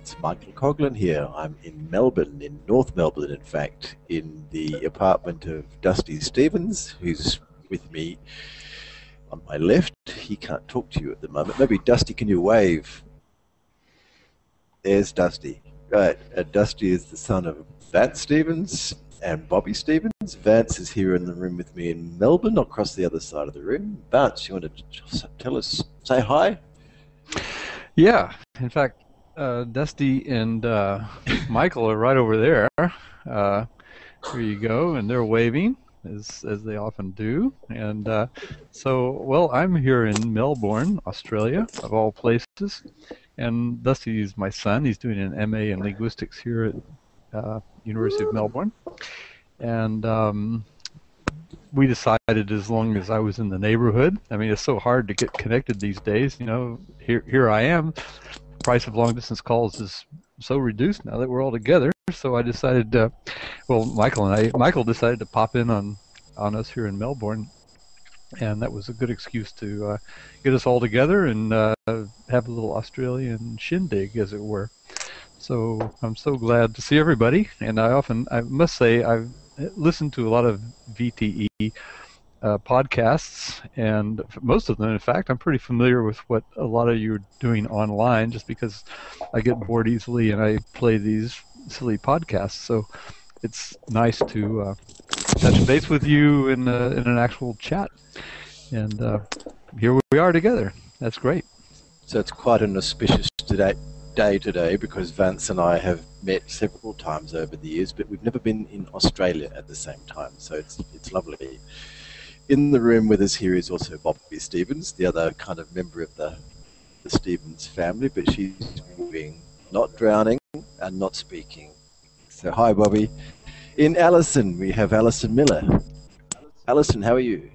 It's Michael Coghlan here. I'm in Melbourne, in North Melbourne, in fact, in the apartment of Dusty Stevens, who's with me on my left. He can't talk to you at the moment. Maybe Dusty, can you wave? There's Dusty. Right, Dusty is the son of Vance Stevens and Bobby Stevens. Vance is here in the room with me in Melbourne, across the other side of the room. Vance, you want to tell us, say hi? Yeah, in fact, uh, Dusty and uh, Michael are right over there. Uh, here you go, and they're waving as as they often do. And uh, so, well, I'm here in Melbourne, Australia, of all places. And Dusty is my son. He's doing an MA in linguistics here at uh, University of Melbourne. And um, we decided as long as I was in the neighborhood. I mean, it's so hard to get connected these days. You know, here here I am. Price of long distance calls is so reduced now that we're all together. So I decided, uh, well, Michael and I, Michael decided to pop in on on us here in Melbourne, and that was a good excuse to uh, get us all together and uh, have a little Australian shindig, as it were. So I'm so glad to see everybody, and I often, I must say, I've listened to a lot of VTE uh, podcasts, and most of them, in fact, I'm pretty familiar with what a lot of you are doing online, just because I get bored easily and I play these silly podcasts. So it's nice to uh, touch base with you in uh, in an actual chat, and uh, here we are together. That's great. So it's quite an auspicious today, day today because Vance and I have met several times over the years, but we've never been in Australia at the same time. So it's it's lovely. In the room with us here is also Bobby Stevens, the other kind of member of the, the Stevens family, but she's moving, not drowning and not speaking. So hi, Bobby. In Allison, we have Alison Miller. Alison, how are you?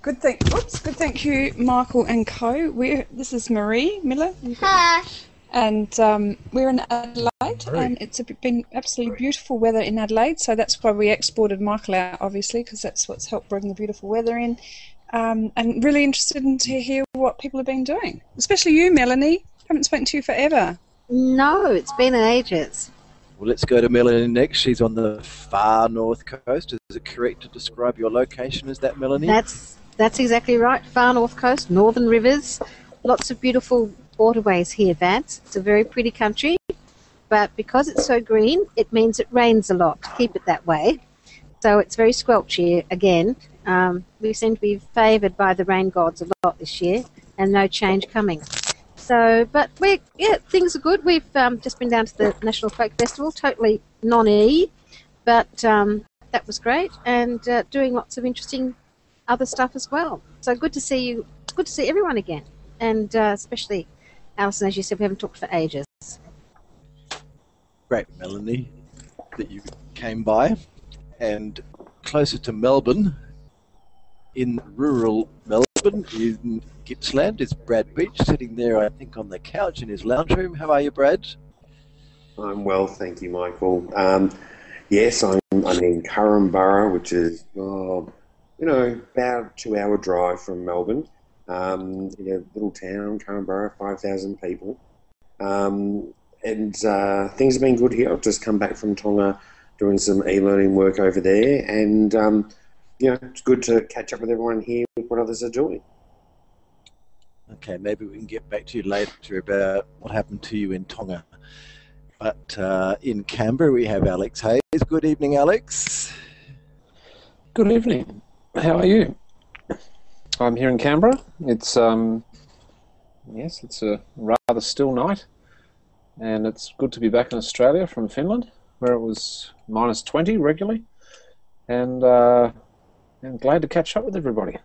Good thank. Oops. Good. Thank you, Michael and Co. We. This is Marie Miller. Hi. And um, we're in Adelaide, and it's been absolutely beautiful weather in Adelaide. So that's why we exported Michael out, obviously, because that's what's helped bring the beautiful weather in. Um, and really interested in to hear what people have been doing, especially you, Melanie. Haven't spoken to you forever. No, it's been ages. Well, let's go to Melanie next. She's on the far north coast. Is it correct to describe your location as that, Melanie? That's that's exactly right. Far north coast, northern rivers, lots of beautiful waterways here, Vance. It's a very pretty country, but because it's so green, it means it rains a lot. Keep it that way. So it's very squelchy again. Um, we seem to be favoured by the rain gods a lot this year, and no change coming. So, but we yeah, things are good. We've um, just been down to the National Folk Festival, totally non-E, but um, that was great, and uh, doing lots of interesting other stuff as well. So good to see you. Good to see everyone again, and uh, especially Alison, as you said, we haven't talked for ages. Great, Melanie, that you came by, and closer to Melbourne, in rural Melbourne, in Gippsland, is Brad Beach, sitting there, I think, on the couch in his lounge room. How are you, Brad? I'm well, thank you, Michael. Um, yes, I'm, I'm in Korumburra, which is, oh, you know, about a two-hour drive from Melbourne. Um, in a little town, Korumburra, 5,000 people. Um, and uh, things have been good here. I've just come back from Tonga doing some e-learning work over there, and um, you know, it's good to catch up with everyone here with what others are doing. Okay, maybe we can get back to you later about what happened to you in Tonga. But uh, in Canberra, we have Alex Hayes. Good evening, Alex. Good evening. How are you? I'm here in Canberra. It's um, yes, it's a rather still night, and it's good to be back in Australia from Finland, where it was minus 20 regularly, and uh, and glad to catch up with everybody.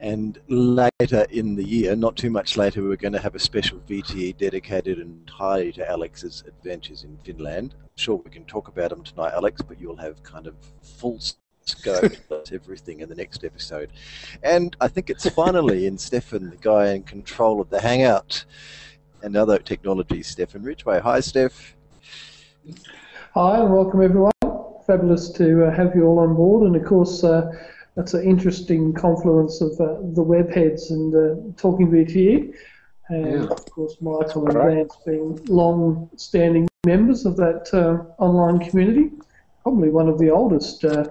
And later in the year, not too much later, we're going to have a special VTE dedicated entirely to Alex's adventures in Finland. I'm sure we can talk about them tonight, Alex, but you'll have kind of full scope of everything in the next episode. And I think it's finally in Stefan, the guy in control of the Hangout and other technologies, Stefan Ridgway. Hi, Steph. Hi, and welcome everyone. Fabulous to uh, have you all on board, and of course, uh, that's an interesting confluence of uh, the webheads and uh, talking VTE. and Yeah. of course Michael and Great. Vance being long-standing members of that uh, online community, probably one of the oldest uh,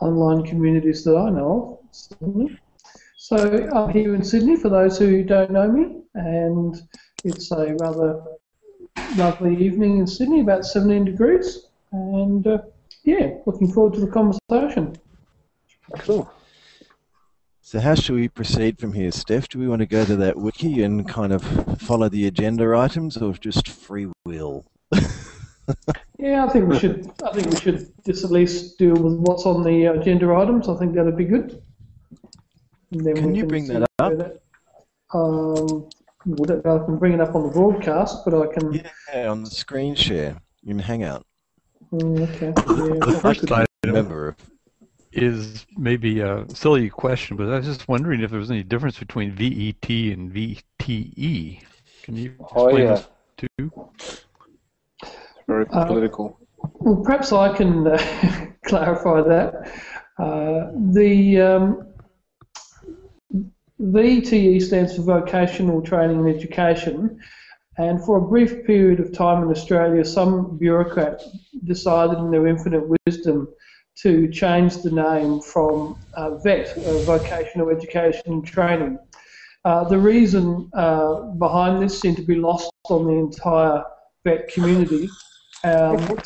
online communities that I know of. So I'm here in Sydney for those who don't know me, and it's a rather lovely evening in Sydney, about 17 degrees, and uh, yeah, looking forward to the conversation. Cool. So how should we proceed from here, Steph? Do we want to go to that wiki and kind of follow the agenda items, or just free will? Yeah, I think we should. I think we should just at least deal with what's on the agenda items. I think that'd be good. And then Can we you bring see that up? that- Um, well, that- I can bring it up on the broadcast, but I can. Yeah, on the screen share in Hangout. Mm, okay. The Yeah. first item Remember, is maybe a silly question, but I was just wondering if there was any difference between VET and VTE. Can you Oh, explain yeah. those two? Very Uh. Well, perhaps I can uh, clarify that. Uh, the um, VTE stands for Vocational Training and Education, and for a brief period of time in Australia, some bureaucrat decided in their infinite wisdom to change the name from uh, VET, uh, Vocational Education and Training. Uh, the reason uh, behind this seemed to be lost on the entire VET community um,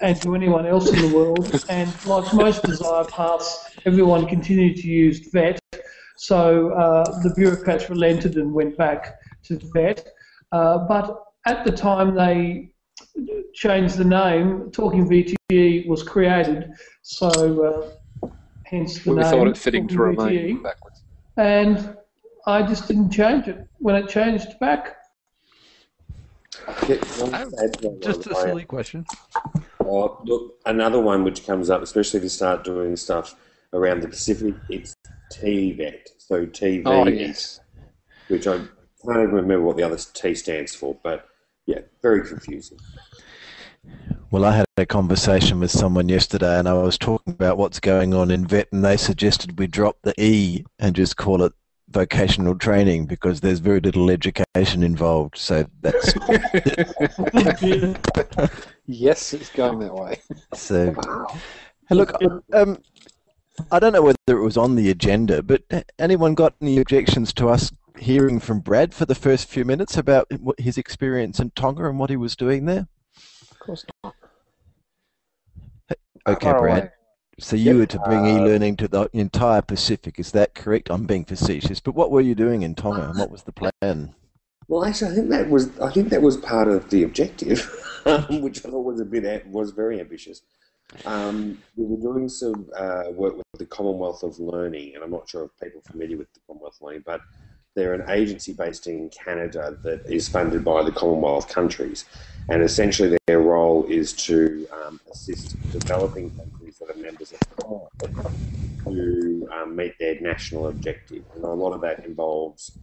and to anyone else in the world. And like most desire paths, everyone continued to use VET. So uh, the bureaucrats relented and went back to VET. Uh, but at the time they changed the name, Talking VTE was created. So uh, hence the we name. thought it fitting to remain VTE. backwards. And I just didn't change it. When it changed back, Yeah, can I just add to that Just a silly question. Oh, look, another one which comes up, especially if you start doing stuff around the Pacific, it's TVET. So TV, Oh, yes. which I can't even remember what the other T stands for, but yeah, very confusing. well, I had a conversation with someone yesterday, and I was talking about what's going on in vet, and they suggested we drop the E and just call it vocational training because there's very little education involved. So that's Yes, it's going that way. so. Hey, look, um, I don't know whether it was on the agenda, but anyone got any objections to us hearing from Brad for the first few minutes about what his experience in Tonga and what he was doing there? Of course not. Okay, Far Brad. So you Yep. were to bring Uh, e-learning to the entire Pacific. Is that correct? I'm being facetious, but what were you doing in Tonga, and what was the plan? Well, actually, I think that was I think that was part of the objective, um, which I thought was a bit was very ambitious. Um, we were doing some uh, work with the Commonwealth of Learning, and I'm not sure if people are familiar with the Commonwealth of Learning, but they're an agency based in Canada that is funded by the Commonwealth countries, and essentially their role is to um, assist developing countries that are members of the Commonwealth to um, meet their national objective, and a lot of that involves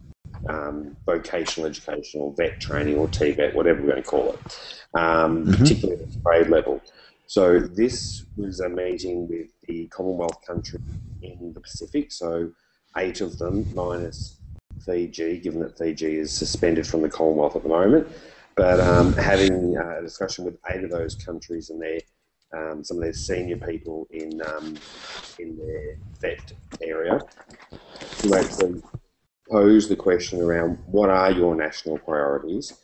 um, vocational education or vet training or TVET, whatever we're going to call it, um, Mhm. particularly at the grade level. So this was a meeting with the Commonwealth countries in the Pacific, so eight of them minus Fiji, given that Fiji is suspended from the Commonwealth at the moment. But um, having uh, a discussion with eight of those countries and their um, some of their senior people in um, in their vet area to actually pose the question around what are your national priorities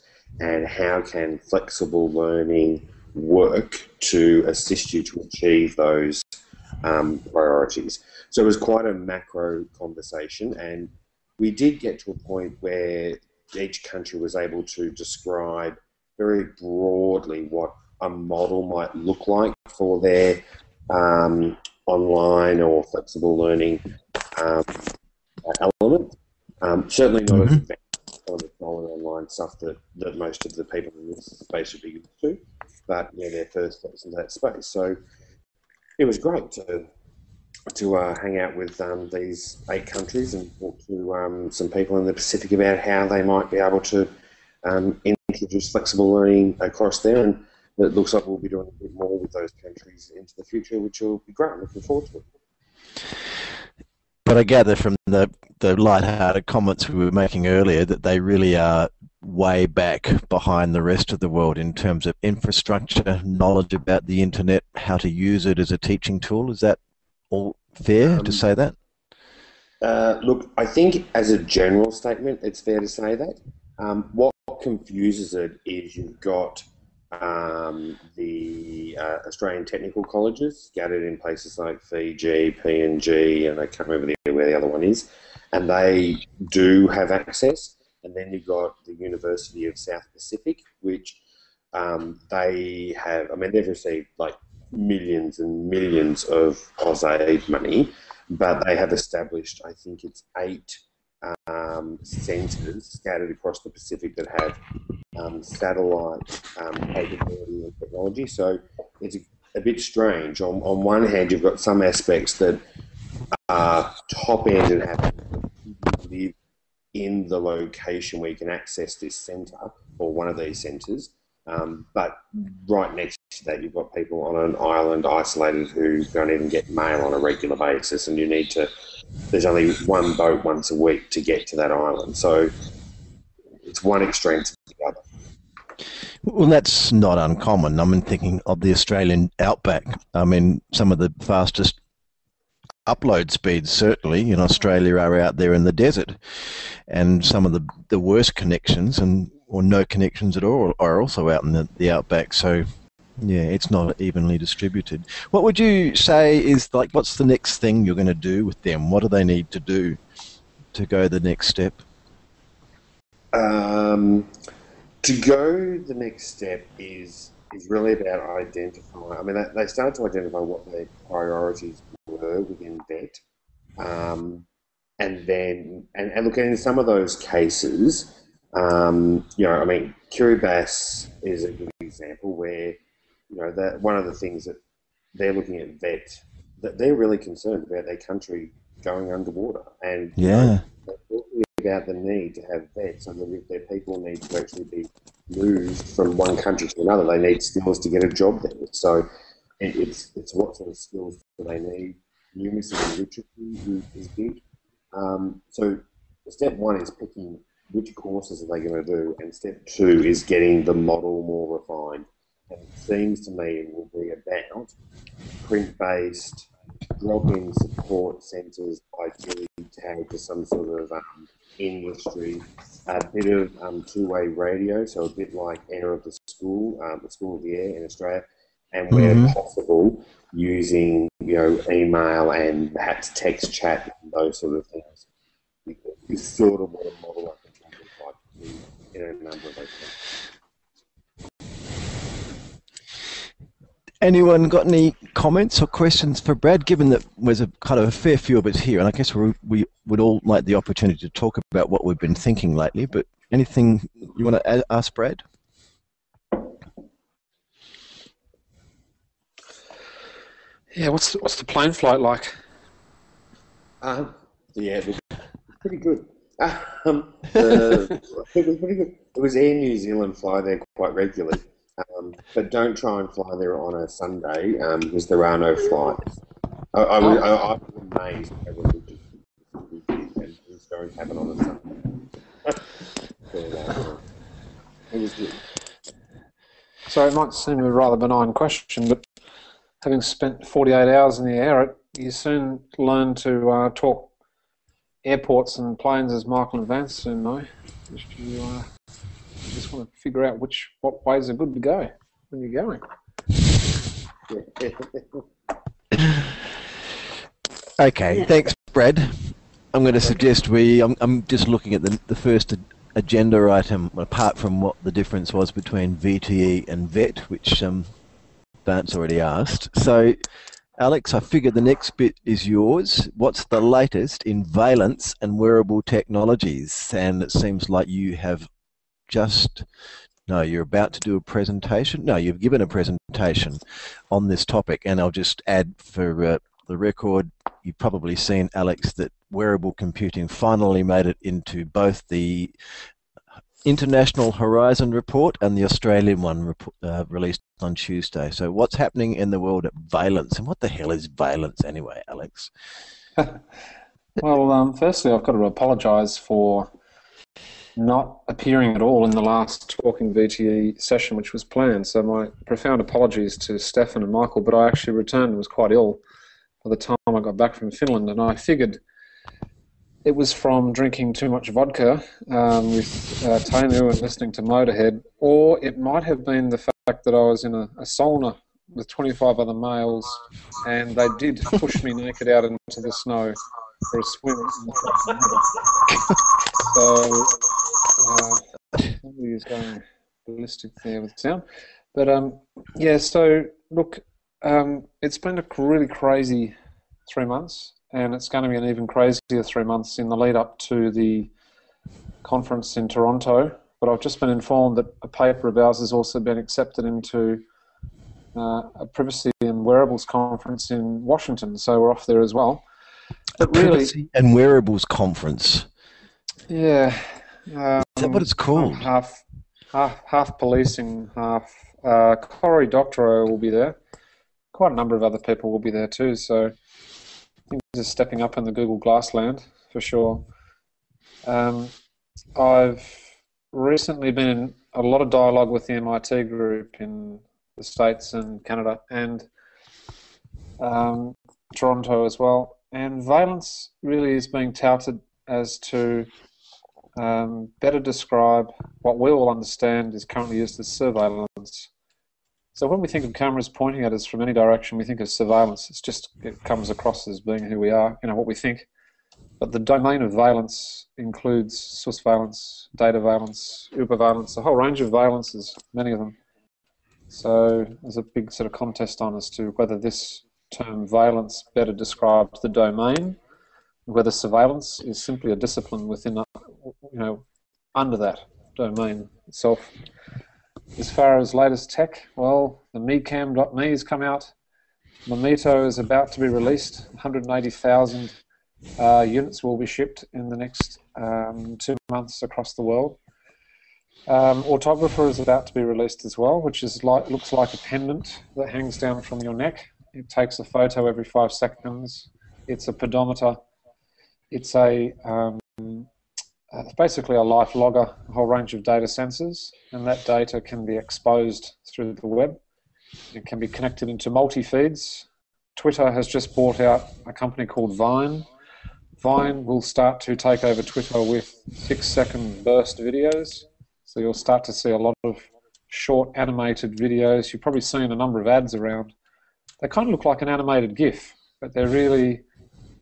and how can flexible learning work to assist you to achieve those um, priorities. So it was quite a macro conversation, and we did get to a point where each country was able to describe very broadly what a model might look like for their um, online or flexible learning um, element. Um, certainly not as advanced as some of the online stuff that, that most of the people in this space would be used to, but yeah, their first steps into that space. So it was great to to uh, hang out with um, these eight countries and talk to um, some people in the Pacific about how they might be able to um, introduce flexible learning across there. And it looks like we'll be doing a bit more with those countries into the future, which will be great. I'm looking forward to it. But I gather from the the light-hearted comments we were making earlier that they really are way back behind the rest of the world in terms of infrastructure, knowledge about the internet, how to use it as a teaching tool. Is that all fair Um, to say that? Uh, look, I think as a general statement, it's fair to say that. Um, what confuses it is you've got um, the uh, Australian technical colleges scattered in places like Fiji, PNG, and I can't remember the, where the other one is, and they do have access. And then you've got the University of South Pacific, which um, they have. I mean, they've received like millions and millions of AusAid money, but they have established, I think it's eight um, centres scattered across the Pacific that have um, satellite um, capability and technology. So it's a, a bit strange. On, on one hand, you've got some aspects that are top end and have live in the location where you can access this centre or one of these centres. Um, but right next to that, you've got people on an island isolated who don't even get mail on a regular basis, and you need to. There's only one boat once a week to get to that island, so it's one extreme to the other. Well, that's not uncommon. I'm thinking of the Australian outback. I mean, some of the fastest upload speeds, certainly in Australia, are out there in the desert, and some of the the worst connections and or no connections at all are also out in the, the outback. So, yeah, it's not evenly distributed. What would you say is like? What's the next thing you're going to do with them? What do they need to do to go the next step? Um, to go the next step is is really about identifying. I mean, they, they started to identify what their priorities were within VET, um, and then and, and look in some of those cases, um, you know, I mean, Kiribati is a good example where you know that one of the things that they're looking at VET that they're really concerned about their country going underwater and you know, Yeah. they're talking about the need to have vets so that if their people need to actually be moved from one country to another, they need skills to get a job there. So it, it's it's what sort of skills do they need? Numeracy and literacy is, is big. Um, so step one is picking which courses are they going to do, and step two is getting the model more refined. And it seems to me it will be about print-based drop-in support centres, ideally tagged to some sort of um, industry, a bit of um, two-way radio, so a bit like Enter of the School, um, the School of the Air in Australia, and where Mhm. possible, using you know email and perhaps text chat and those sort of things. Is sort of what a model would look like in a number of those things. Anyone got any comments or questions for Brad? Given that there's a kind of a fair few of us here, and I guess we we would all like the opportunity to talk about what we've been thinking lately. But anything you want to ask Brad? Yeah, what's the, what's the plane flight like? Um, yeah, it was pretty good. Um, uh, it was pretty good. It was Air New Zealand fly there quite regularly, um, but don't try and fly there on a Sunday um, because there are no flights. I, I, was, I, I was amazed we did, and happen on a Sunday. uh, it was good. So it might seem a rather benign question, but having spent 48 hours in the air, you soon learn to uh, talk airports and planes as Michael and Vance soon know. If you, uh, just want to figure out which what ways are good to go when you're going. Okay, Yeah. thanks, Brad. I'm going to suggest we. I'm, I'm just looking at the, the first agenda item, apart from what the difference was between VTE and VET, which um, Vance already asked. So, Alex, I figure the next bit is yours. What's the latest in veillance and wearable technologies? And it seems like you have just. No, you're about to do a presentation. No, you've given a presentation on this topic, and I'll just add for uh, the record, you've probably seen, Alex, that wearable computing finally made it into both the International Horizon report and the Australian one uh, released on Tuesday. So, what's happening in the world at veillance, and what the hell is veillance anyway, Alex? Well, um, firstly, I've got to apologise for not appearing at all in the last Talking VTE session, which was planned. So my profound apologies to Stefan and Michael, but I actually returned and was quite ill by the time I got back from Finland, and I figured it was from drinking too much vodka um, with uh, Teemu and listening to Motorhead, or it might have been the fact that I was in a, a sauna with 25 other males, and they did push me naked out into the snow for a swim. so, somebody is going ballistic there with sound. But um, yeah, so look, um, it's been a really crazy three months, and it's going to be an even crazier three months in the lead up to the conference in Toronto. But I've just been informed that a paper of ours has also been accepted into uh, a privacy and wearables conference in Washington, so we're off there as well. But a really, privacy and wearables conference. Yeah. Um, Is that what it's called? Half, half, half policing, half. Uh, Cory Doctorow will be there. Quite a number of other people will be there too. So I think just stepping up in the Google Glass land for sure. Um, I've recently been in a lot of dialogue with the MIT group in the States and Canada and um, Toronto as well. And veillance really is being touted as to um, better describe what we all understand is currently used as surveillance. So when we think of cameras pointing at us from any direction, we think of surveillance. It's just it comes across as being who we are, you know, what we think. But the domain of veillance includes sousveillance, data valence, Überveillance, a whole range of veillances, many of them. So there's a big sort of contest on as to whether this term veillance better describes the domain, whether surveillance is simply a discipline within, you know, under that domain itself. As far as latest tech, well, the MeCam.me has come out. Memoto is about to be released. 180,000 uh, units will be shipped in the next um, two months across the world. Um, Autographer is about to be released as well, which is like looks like a pendant that hangs down from your neck. It takes a photo every five seconds. It's a pedometer. It's a um, Uh, it's basically a life logger, a whole range of data sensors, and that data can be exposed through the web. It can be connected into multi feeds. Twitter has just bought out a company called Vine. Vine will start to take over Twitter with six second burst videos so you'll start to see a lot of short animated videos. You've probably seen a number of ads around. They kind of look like an animated GIF, but they're really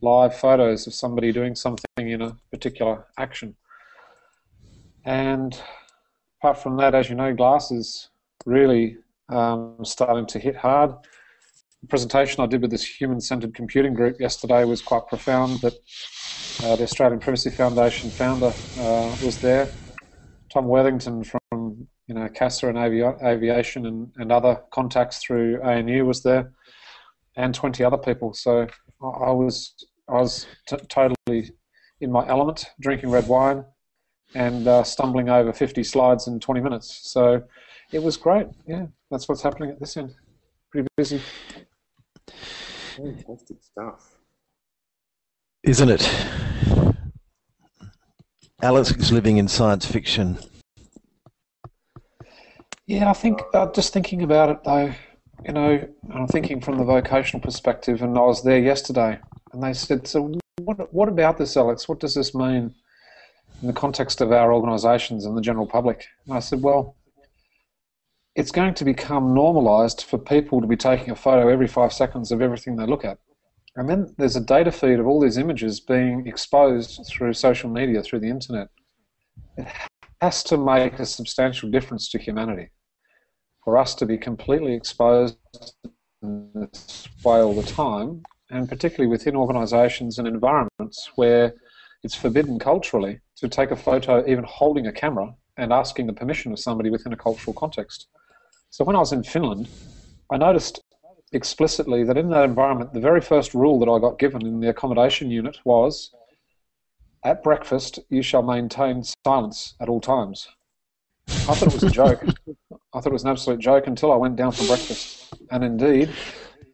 live photos of somebody doing something in a particular action. And apart from that, as you know, glass is really um, starting to hit hard. The presentation I did with this human-centered computing group yesterday was quite profound. That uh, the Australian Privacy Foundation founder uh, was there Tom Worthington from you know CASA and Avi- Aviation and, and other contacts through ANU was there, and 20 other people. So I was I was t- totally in my element, drinking red wine, and uh, stumbling over 50 slides in 20 minutes. So it was great. Yeah, that's what's happening at this end. Pretty busy. Fantastic stuff. Isn't it? Alex is living in science fiction. Yeah, I think uh, just thinking about it though, you know, I'm thinking from the vocational perspective, and I was there yesterday, and they said, "So, what, what about this, Alex? What does this mean in the context of our organisations and the general public?" And I said, "Well, it's going to become normalised for people to be taking a photo every five seconds of everything they look at. And then there's a data feed of all these images being exposed through social media, through the internet. It has to make a substantial difference to humanity. For us to be completely exposed this way all the time, and particularly within organizations and environments where it's forbidden culturally to take a photo, even holding a camera, and asking the permission of somebody within a cultural context. So when I was in Finland, I noticed explicitly that in that environment, the very first rule that I got given in the accommodation unit was at breakfast, you shall maintain silence at all times. I thought it was a joke. I thought it was an absolute joke until I went down for breakfast. And indeed,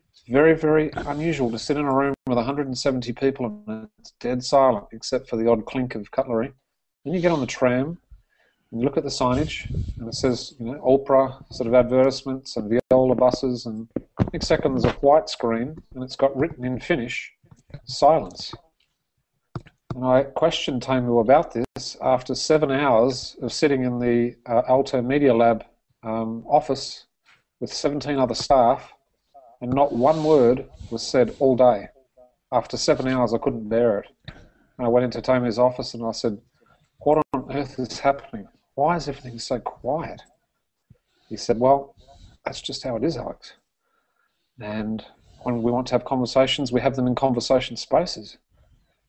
it's very, very unusual to sit in a room with 170 people and it's dead silent except for the odd clink of cutlery. Then you get on the tram and you look at the signage and it says, you know, sort of advertisements and Viola buses and next second there's a white screen and it's got written in Finnish, silence. And I questioned Teemu about this after seven hours of sitting in the uh, Aalto Media Lab um, office with 17 other staff and not one word was said all day. After seven hours, I couldn't bear it. And I went into Teemu's office and I said, What on earth is happening? Why is everything so quiet? He said, Well, that's just how it is, Alex. And when we want to have conversations, we have them in conversation spaces.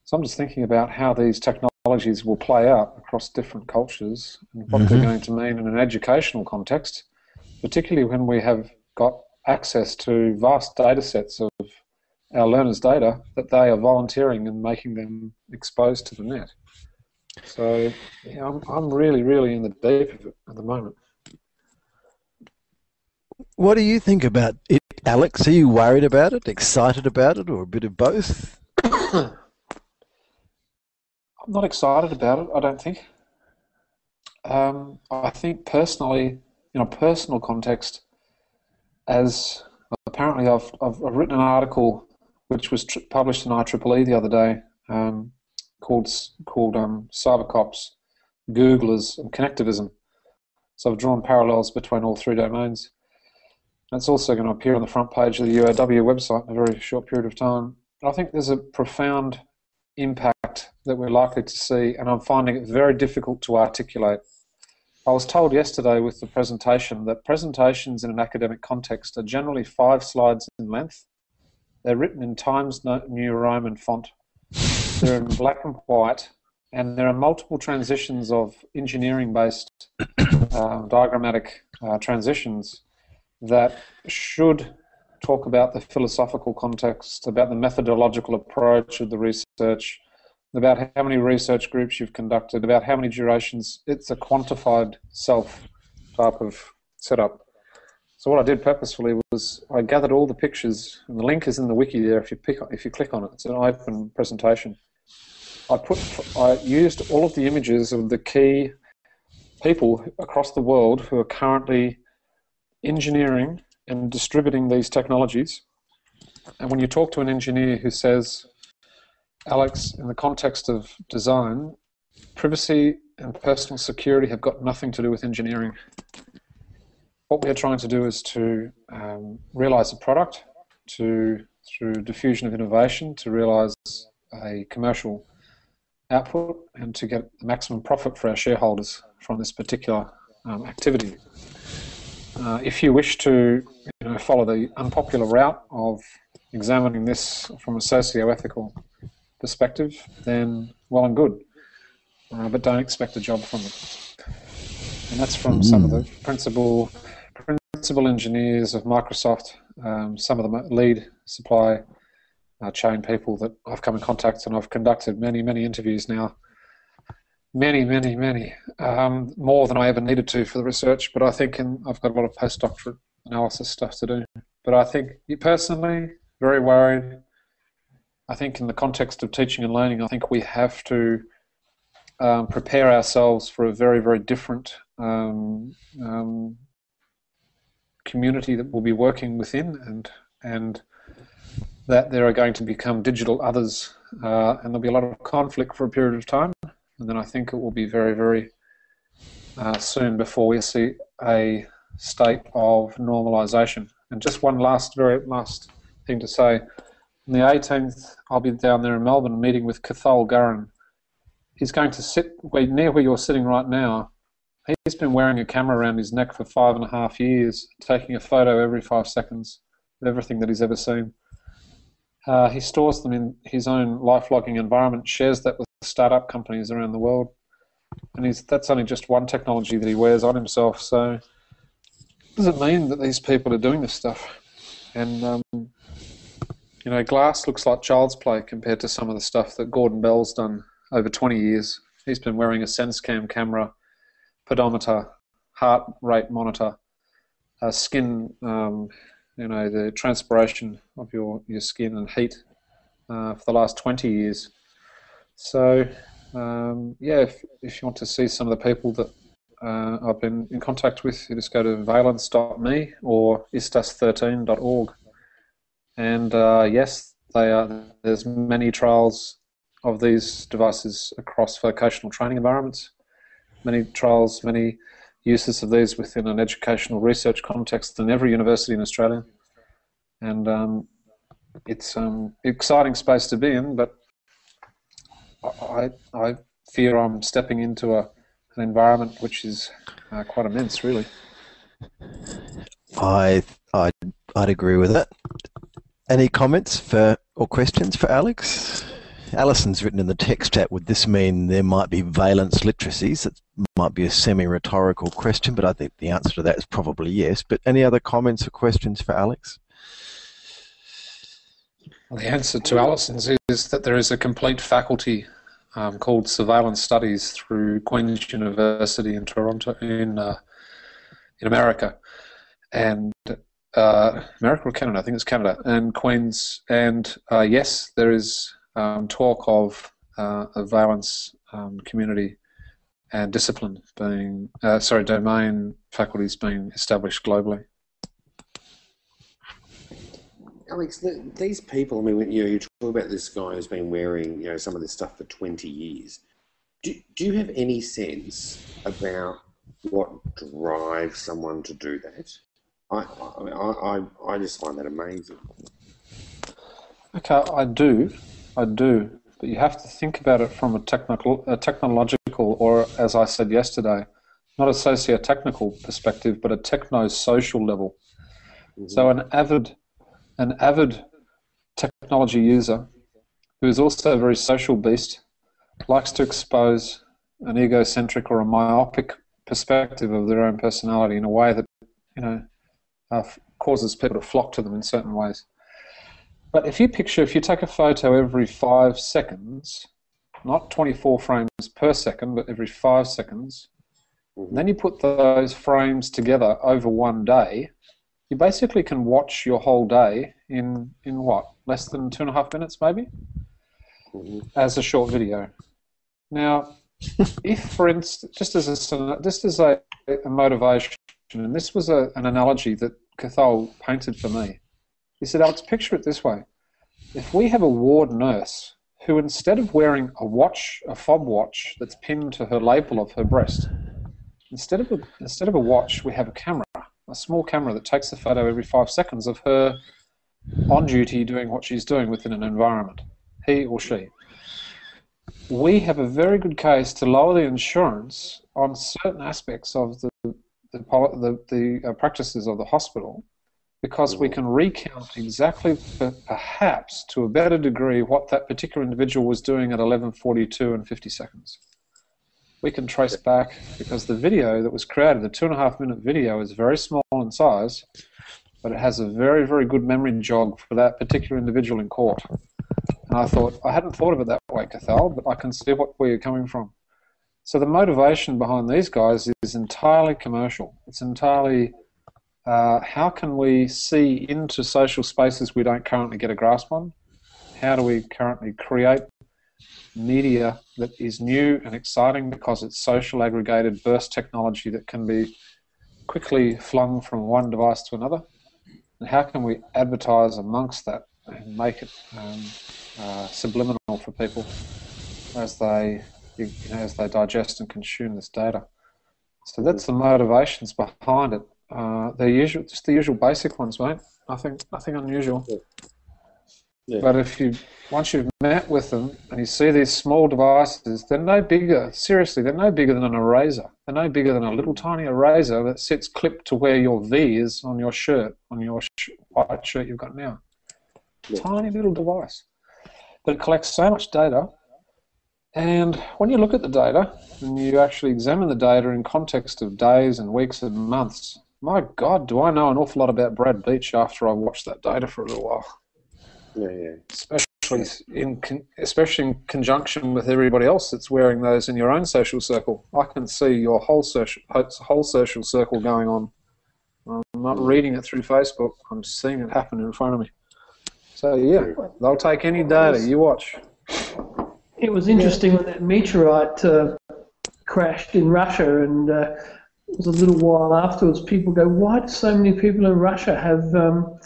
So I'm just thinking about how these technologies will play out across different cultures and what mm-hmm. they're going to mean in an educational context, particularly when we have got access to vast data sets of our learners' data that they are volunteering and making them exposed to the net. So yeah, I'm, I'm really, really in the deep of it at the moment. What do you think about it, Alex? Are you worried about it, excited about it, or a bit of both? I'm not excited about it, I don't think. Um, I think personally, in a personal context, as apparently I've, I've, I've written an article which was published in IEEE the other day um, called called um, Cybercops, Googlers, and Connectivism. So I've drawn parallels between all three domains. That's also going to appear on the front page of the UAW website in a very short period of time. I think there's a profound impact that we're likely to see, and I'm finding it very difficult to articulate. I was told yesterday with the presentation that presentations in an academic context are generally five slides in length. They're written in Times New Roman font. They're in black and white, and there are multiple transitions of engineering-based uh, diagrammatic uh, transitions that should talk about the philosophical context, about the methodological approach of the research, about how many research groups you've conducted, about how many durations. It's a quantified self type of setup. So what I did purposefully was I gathered all the pictures, and the link is in the wiki there. If you pick, if you click on it, it's an open presentation. I put, I used all of the images of the key people across the world who are currently engineering and distributing these technologies. And when you talk to an engineer who says, Alex, in the context of design, privacy and personal security have got nothing to do with engineering. What we are trying to do is to um, realize a product, to through diffusion of innovation, to realize a commercial output, and to get the maximum profit for our shareholders from this particular um, activity. Uh, if you wish to you know, follow the unpopular route of examining this from a socio-ethical perspective, then well and good. Uh, but don't expect a job from it. And that's from mm. some of the hmm. principal principal engineers of Microsoft, um, some of the lead supply uh, chain people that I've come in contact and I've conducted many, many interviews now. Many, many, many. Um, more than I ever needed to for the research, but I think in, I've got a lot of postdoctorate analysis stuff to do. But I think personally, very worried, I think in the context of teaching and learning, I think we have to um, prepare ourselves for a very, very different um, um, community that we'll be working within, and and that there are going to become digital others, uh, and there'll be a lot of conflict for a period of time, and then I think it will be very, very uh, soon before we see a state of normalization. And just one last, very last thing to say on the 18th, I'll be down there in Melbourne meeting with Cathal Gurrin. He's going to sit near where you're sitting right now. He's been wearing a camera around his neck for five and a half years, taking a photo every five seconds of everything that he's ever seen. Uh, he stores them in his own life logging environment, shares that with startup companies around the world. And he's, that's only just one technology that he wears on himself. So, does it mean that these people are doing this stuff? And um, you know, glass looks like child's play compared to some of the stuff that Gordon Bell's done over 20 years. He's been wearing a SenseCam camera, pedometer, heart rate monitor, skin um, you know, the transpiration of your, your skin and heat uh, for the last 20 years. So, um, yeah, if, if you want to see some of the people that uh, I've been in contact with, you just go to veillance.me or istas13.org. And uh, yes, are, there's many trials of these devices across vocational training environments, many trials, many uses of these within an educational research context in every university in Australia. And um, it's an um, exciting space to be in, but I, I fear I'm stepping into a, an environment which is uh, quite immense, really. I, I, I'd agree with that. Any comments for or questions for Alex? Alison's written in the text chat, would this mean there might be veillance literacies? That might be a semi-rhetorical question, but I think the answer to that is probably yes. But any other comments or questions for Alex? Well, the answer to Alison's is that there is a complete faculty um, called Surveillance Studies through Queen's University in Toronto, in uh, in America, and uh, America or Canada? I think it's Canada and Queen's. And uh, yes, there is um, talk of uh, a veillance um, community and discipline being, uh, sorry, domain faculties being established globally. Alex, the, these people, I mean, you know, you talk about this guy who's been wearing, you know, some of this stuff for 20 years. Do, do you have any sense about what drives someone to do that? I, I, I, I just find that amazing. Okay, I do. I do. But you have to think about it from a technical, a technological, or as I said yesterday, not a socio-technical perspective, but a techno-social level. Mm-hmm. So an avid, an avid technology user who is also a very social beast likes to expose an egocentric or a myopic perspective of their own personality in a way that you know uh, causes people to flock to them in certain ways. But if you picture, if you take a photo every five seconds, not 24 frames per second, but every five seconds, mm-hmm. then you put those frames together over one day, you basically can watch your whole day in, in what, less than two and a half minutes maybe, mm-hmm. as a short video. Now, if, for instance, just as a, just as a, a motivation, and this was a, an analogy that Cathal painted for me, he said, Alex, picture it this way. If we have a ward nurse who, instead of wearing a watch, a fob watch that's pinned to her lapel of her breast, instead of a, instead of a watch, we have a camera, a small camera that takes a photo every five seconds of her on duty doing what she's doing within an environment, he or she. We have a very good case to lower the insurance on certain aspects of the the, the, the uh, practices of the hospital because we can recount exactly, perhaps to a better degree, what that particular individual was doing at 11:42 and 50 seconds. We can trace back because the video that was created, the two and a half minute video, is very small in size, but it has a very, very good memory jog for that particular individual in court. And I thought, I hadn't thought of it that way, Cathal, but I can see what, where you're coming from. So the motivation behind these guys is entirely commercial. It's entirely uh, how can we see into social spaces we don't currently get a grasp on? How do we currently create media that is new and exciting because it's social aggregated burst technology that can be quickly flung from one device to another? And how can we advertise amongst that and make it um, uh, subliminal for people as they you know, as they digest and consume this data? So that's the motivations behind it. Uh, the usual, just the usual basic ones, mate. Nothing, nothing unusual. Yeah. But if you once you've met with them and you see these small devices, they're no bigger. Seriously, they're no bigger than an eraser. They're no bigger than a little tiny eraser that sits clipped to where your V is on your shirt, on your sh- white shirt you've got now. Yeah. Tiny little device, but it collects so much data. And when you look at the data and you actually examine the data in context of days and weeks and months, my God, do I know an awful lot about Brad Beach after I watched that data for a little while. Yeah, yeah. Especially in especially in conjunction with everybody else that's wearing those in your own social circle. I can see your whole social whole social circle going on I'm not reading it through Facebook. I'm seeing it happen in front of me. So yeah, they'll take any data. You watch. It was interesting when that meteorite uh, crashed in Russia, and uh, it was a little while afterwards. People go, "Why do so many people in Russia have um,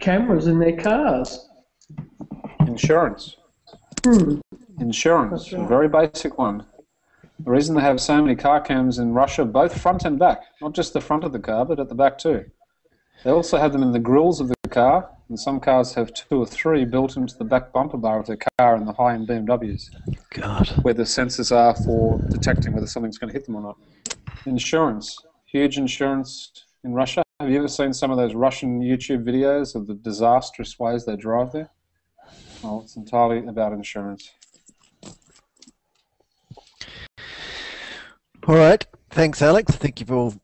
cameras in their cars?" Insurance. Hmm. Insurance. Right. A very basic one. The reason they have so many car cams in Russia, both front and back, not just the front of the car, but at the back too. They also have them in the grills of the car, and some cars have two or three built into the back bumper bar of the car in the high-end BMWs, God. where the sensors are for detecting whether something's going to hit them or not. Insurance. Huge insurance in Russia. Have you ever seen some of those Russian YouTube videos of the disastrous ways they drive there? Well, it's entirely about insurance. All right. Thanks, Alex. I think you've all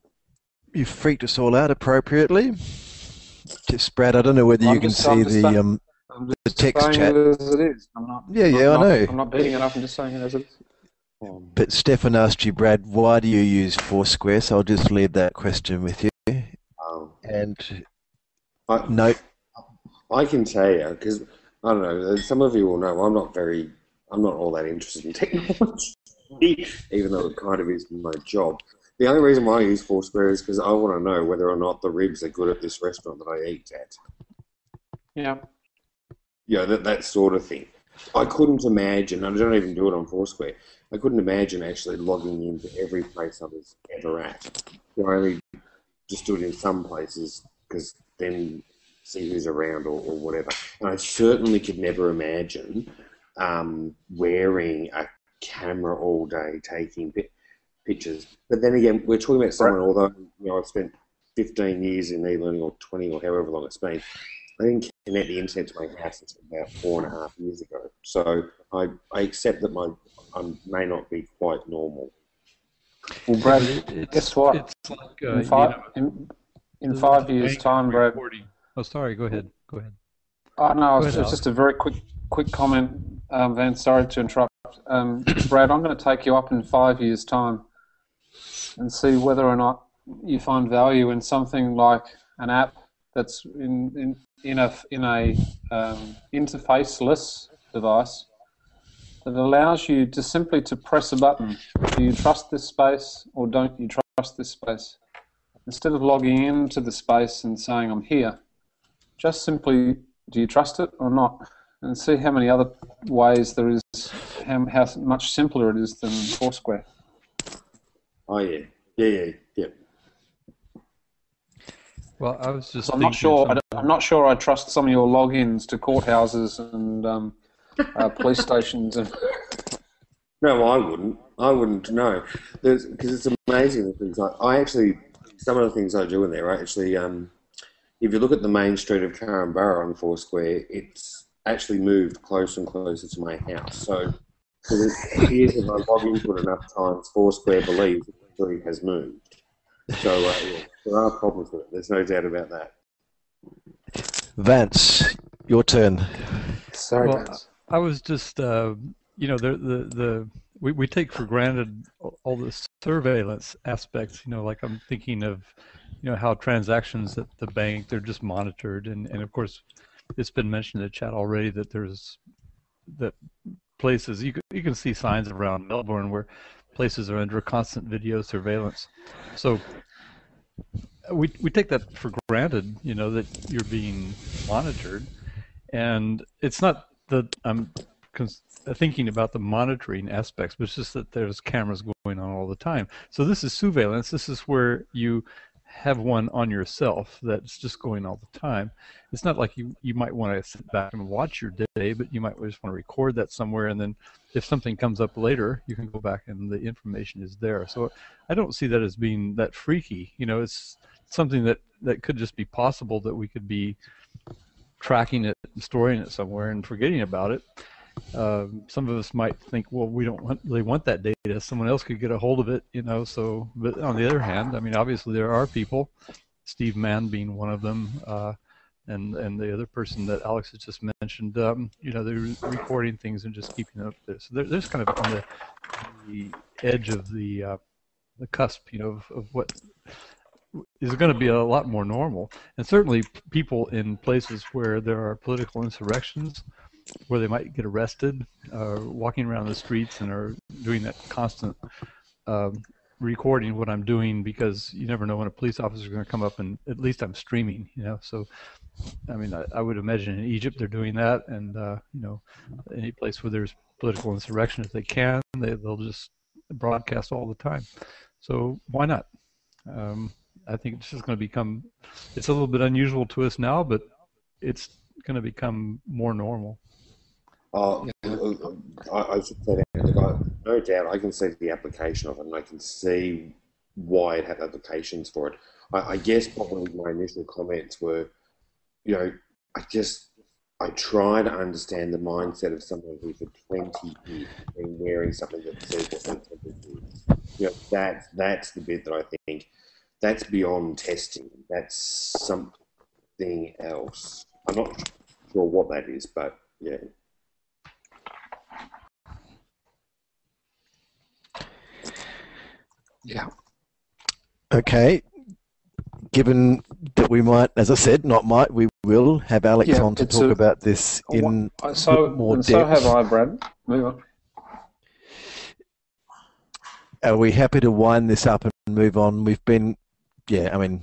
you've freaked us all out appropriately. Just Brad, I don't know whether I'm you can just- see I'm the saying- um I'm The text saying chat. it as it is. I'm not, Yeah, I'm yeah, I not- know. I'm not beating it up. I'm just saying it as it is. Um, but Stefan asked you, Brad, why do you use Foursquare? So I'll just leave that question with you. And I, note I can tell you because I don't know. Uh, some of you will know I'm not very. I'm not all that interested in technology, even though it kind of is my job. The only reason why I use Foursquare is because I want to know whether or not the ribs are good at this restaurant that I eat at. yeah. Yeah, that, that sort of thing. I couldn't imagine, and I don't even do it on Foursquare, I couldn't imagine actually logging into every place I was ever at. You know, I only just do it in some places because then see who's around or, or whatever. And I certainly could never imagine um, wearing a camera all day taking pi- pictures. But then again, we're talking about someone, although you know, I've spent 15 years in e-learning or 20 or however long it's been, I didn't connect the internet to my house until about four and a half years ago. So I, I accept that my I may not be quite normal. Well, Brad, It's- guess what? It's like uh, in you five, know, in, in five years' time, Brad. Oh, sorry. Go ahead. Go ahead. Oh, no, it's just, just a very quick quick comment, um, Van. Sorry to interrupt. Um, Brad, I'm going to take you up in five years' time and see whether or not you find value in something like an app that's in in, in a in a um, interfaceless device that allows you to simply to press a button. Do you trust this space or don't you trust this space? Instead of logging into the space and saying I'm here, just simply do you trust it or not? And see how many other ways there is, how, how much simpler it is than Foursquare. Oh yeah, yeah, yeah, yeah. Well, I was just. So I'm not sure. I I'm not sure. I trust some of your logins to courthouses and um, uh, police stations. And No, I wouldn't. I wouldn't. No, because it's amazing the things I, I actually. Some of the things I do in there, I actually. Um, if you look at the main street of Caramburra on Foursquare, it's actually moved closer and closer to my house. So, because it appears if I log into it enough times, Foursquare believes it actually has moved. So, uh, yeah, there are problems with it. There's no doubt about that. Vance, your turn. sorry, Well, Vance. I was just, uh, you know, the the the we, we take for granted all the surveillance aspects. You know, like I'm thinking of, you know, how transactions at the bank they're just monitored, and and of course, it's been mentioned in the chat already that there's that places you can, you can see signs around Melbourne where places are under constant video surveillance. So we we take that for granted, you know, that you're being monitored, and it's not that I'm thinking about the monitoring aspects, but it's just that there's cameras going on all the time. So this is surveillance. This is where you have one on yourself that's just going all the time. It's not like you, you might want to sit back and watch your day, but you might just want to record that somewhere, and then if something comes up later, you can go back and the information is there. So I don't see that as being that freaky. You know, it's something that, that could just be possible that we could be tracking it, and storing it somewhere, and forgetting about it. Um, some of us might think, well, we don't want, really want that data. Someone else could get a hold of it, you know. So, but on the other hand, I mean, obviously there are people, Steve Mann being one of them, uh, and and the other person that Alex has just mentioned. Um, you know, they're recording things and just keeping up there. So they're, they're just kind of on the, the edge of the uh, the cusp, you know, of, of what is going to be a lot more normal. And certainly, people in places where there are political insurrections, where they might get arrested, uh, walking around the streets and are doing that constant um, recording what I'm doing because you never know when a police officer is going to come up and at least I'm streaming, you know. So, I mean, I, I would imagine in Egypt they're doing that, and uh, you know, any place where there's political insurrection, if they can, they they'll just broadcast all the time. So why not? Um, I think it's just going to become. It's a little bit unusual to us now, but it's going to become more normal. Uh, I, I should say that, no doubt I can see the application of it and I can see why it had applications for it. I, I guess probably my initial comments were, you know, I just, I try to understand the mindset of someone who for 20 years been wearing something that says what You know, that, that's the bit that I think, that's beyond testing. That's something else. I'm not sure what that is, but yeah. Yeah. Okay. Given that we might, as I said, not might, we will have Alex Yeah, on to talk a- about this in Uh, So, more and so have I, Brad. Move on. Are we happy to wind this up and move on? We've been, yeah, I mean,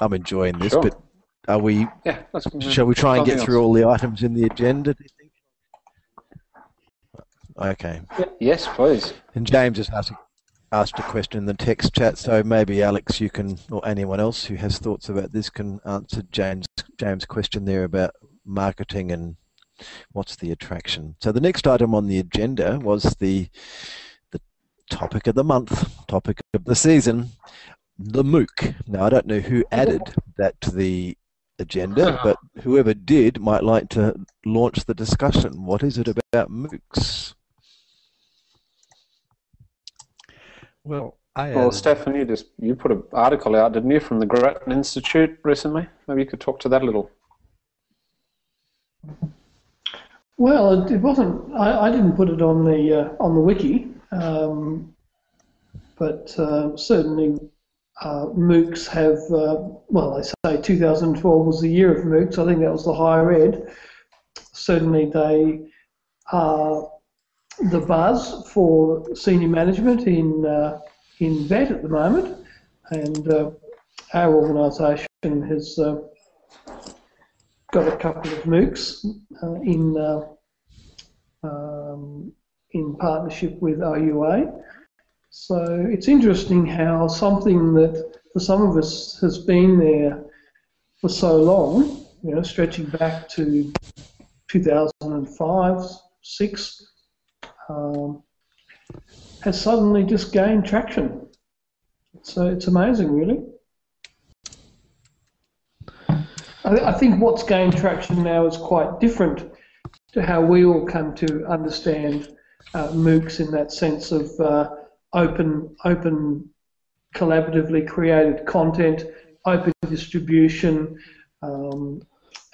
I'm enjoying this, Sure. but are we? Yeah, Shall we try and get through else. all the items in the agenda? Do you think? Okay. Yes, please. And James has asked, asked a question in the text chat, so maybe Alex, you can, or anyone else who has thoughts about this, can answer James James' question there about marketing and what's the attraction. So the next item on the agenda was the the topic of the month, topic of the season, the MOOC. Now I don't know who added that to the agenda, but whoever did might like to launch the discussion. What is it about MOOCs? Well, I Well, added- Stefan, you just you put an article out, didn't you, from the Grattan Institute recently? Maybe you could talk to that a little. Well, it, it wasn't. I, I didn't put it on the uh, on the wiki, um, but uh, certainly uh, MOOCs have. Uh, well, they say 2012 was the year of MOOCs. I think that was the higher ed. Certainly, they are the buzz for senior management in uh, in VET at the moment, and uh, our organisation has. Uh, got a couple of MOOCs uh, in um, in partnership with OUA. So it's interesting how something that for some of us has been there for so long, you know, stretching back to 2005, six, um, has suddenly just gained traction. So it's amazing, really. I, I think what's gained traction now is quite different to how we all come to understand uh, MOOCs in that sense of uh, open, open, collaboratively created content, open distribution, um,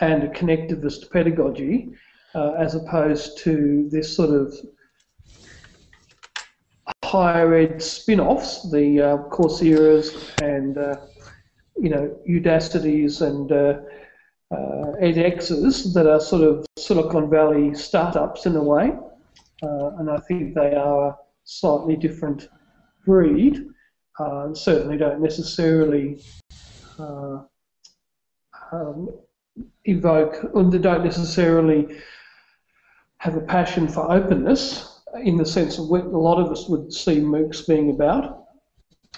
and a connectivist pedagogy, uh, as opposed to this sort of higher ed spin-offs, the uh, Coursera's and uh, you know Udacities and uh, uh, edXs that are sort of Silicon Valley startups in a way, uh, and I think they are slightly different breed. Uh, and certainly don't necessarily uh, um, evoke, or they don't necessarily have a passion for openness in the sense of what a lot of us would see MOOCs being about,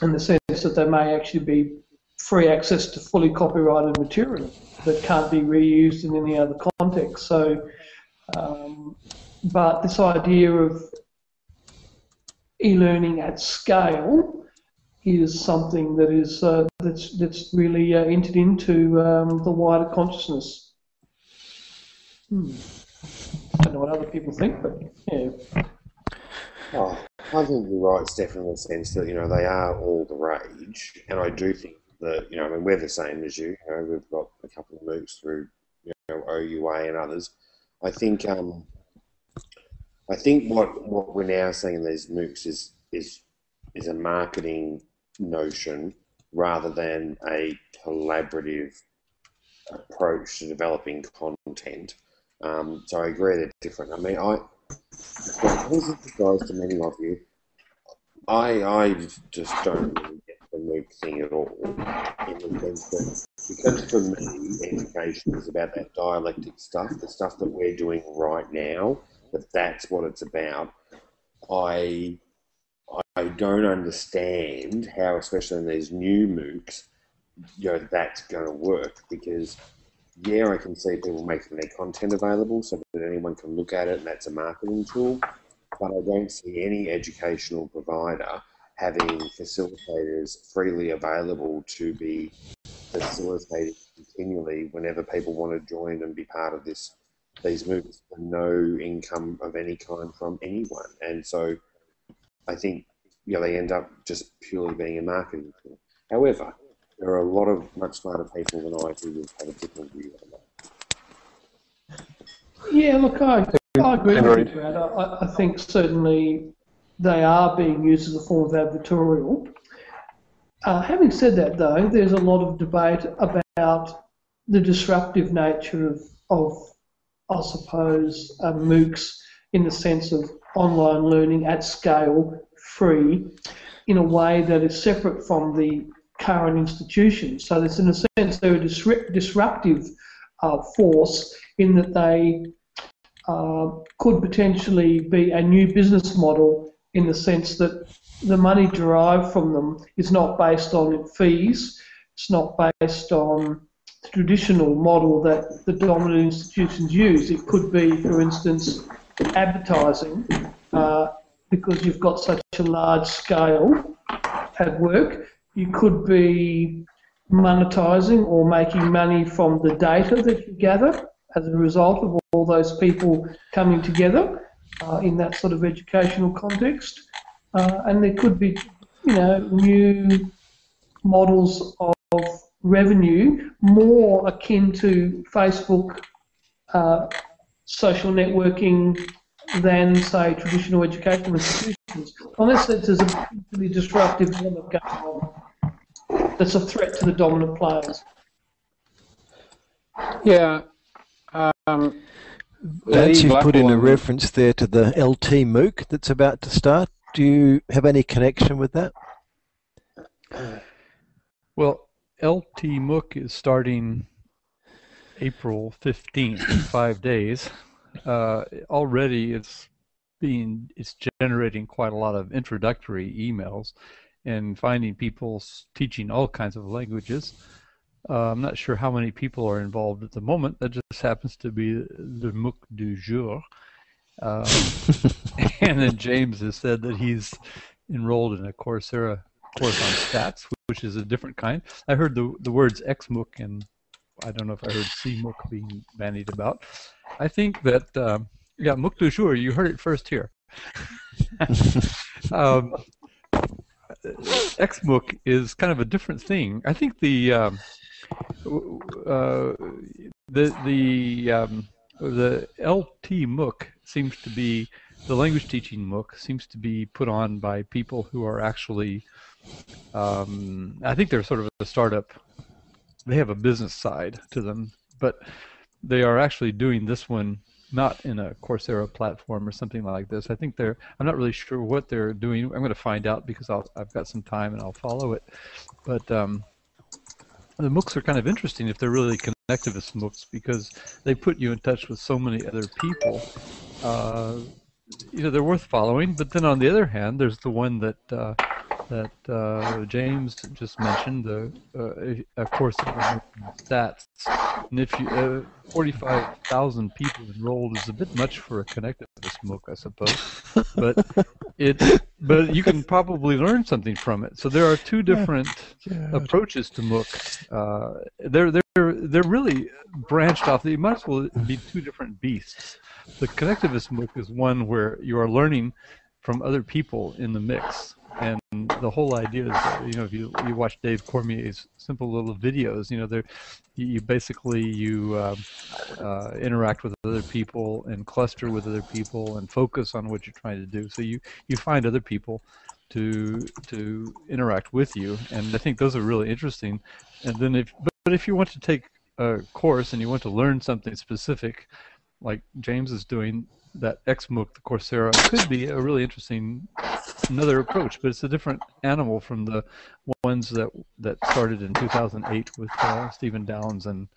in the sense that they may actually be free access to fully copyrighted material that can't be reused in any other context. So, um, but this idea of e-learning at scale is something that is uh, that's that's really uh, entered into um, the wider consciousness. Hmm. I don't know what other people think, but yeah. Oh, I think you're right, Stefan, in the sense that, you know, they are all the rage. And I do think that, you know, I mean, we're the same as you. You know, we've got a couple of MOOCs through, you know, OUA and others. I think, um, I think what, what we're now seeing in these MOOCs is, is, is a marketing notion rather than a collaborative approach to developing content. Um, so I agree they're different. I mean, I, I was surprised to many of you. I, I just don't really get the MOOC thing at all. In the sense that, because for me, education is about that dialectic stuff, the stuff that we're doing right now, that that's what it's about. I I don't understand how, especially in these new MOOCs, you know, that's going to work because, yeah, I can see people making their content available so that anyone can look at it and that's a marketing tool, but I don't see any educational provider having facilitators freely available to be facilitated continually whenever people want to join and be part of this these MOOCs for no income of any kind from anyone. And so I think you know, they end up just purely being a marketing tool. However, there are a lot of much smarter people than I who would have a different view on that. Yeah, look, I, I agree with you, Brad. I, I think certainly they are being used as a form of advertorial. Uh, having said that, though, there's a lot of debate about the disruptive nature of, of I suppose, uh, MOOCs in the sense of online learning at scale, free, in a way that is separate from the current institutions. So there's, in a sense, they're a disruptive uh, force in that they uh, could potentially be a new business model in the sense that the money derived from them is not based on fees, it's not based on traditional model that the dominant institutions use. It could be, for instance, advertising, uh, because you've got such a large scale at work. You could be monetizing or making money from the data that you gather as a result of all those people coming together uh, in that sort of educational context. Uh, and there could be, you know, new models of revenue more akin to Facebook uh, social networking than, say, traditional educational institutions. Unless there's a particularly disruptive element going on that's a threat to the dominant players. Yeah. Um, Vance, you've put in a reference there to the LT MOOC that's about to start. Do you have any connection with that? Well, LT MOOC is starting April 15th, five days. Uh, already it's being it's generating quite a lot of introductory emails and finding people teaching all kinds of languages. Uh, I'm not sure how many people are involved at the moment. That just happens to be the MOOC du jour. Um, and then James has said that he's enrolled in a Coursera course on stats, which is a different kind. I heard the the words XMOOC and I don't know if I heard CMOOC being bandied about. I think that um, yeah, MOOC du jour. You heard it first here. um, XMOOC is kind of a different thing. I think the um, uh, the the um, the LT MOOC seems to be the language teaching MOOC seems to be put on by people who are actually um, I think they're sort of a startup. They have a business side to them, but they are actually doing this one not in a Coursera platform or something like this. I think they're. I'm not really sure what they're doing. I'm going to find out because i have got some time and I'll follow it. But um, the MOOCs are kind of interesting if they're really connectivist MOOCs because they put you in touch with so many other people. Uh, you know, they're worth following. But then on the other hand, there's the one that. Uh, that uh, James just mentioned, the uh, of course stats. And if you uh, 45,000 people enrolled is a bit much for a connectivist MOOC, I suppose. but it, but you can probably learn something from it. So there are two different yeah. approaches to MOOC. Uh, they're they're they're really branched off. They might as well be two different beasts. The connectivist MOOC is one where you are learning from other people in the mix and the whole idea is that, you know if you you watch Dave Cormier's simple little videos you know they you basically you uh, uh, interact with other people and cluster with other people and focus on what you're trying to do so you you find other people to to interact with you, and I think those are really interesting. And then if but, but if you want to take a course and you want to learn something specific, like James is doing, that XMOOC, the Coursera, could be a really interesting another approach, but it's a different animal from the ones that that started in 2008 with uh, Stephen Downes and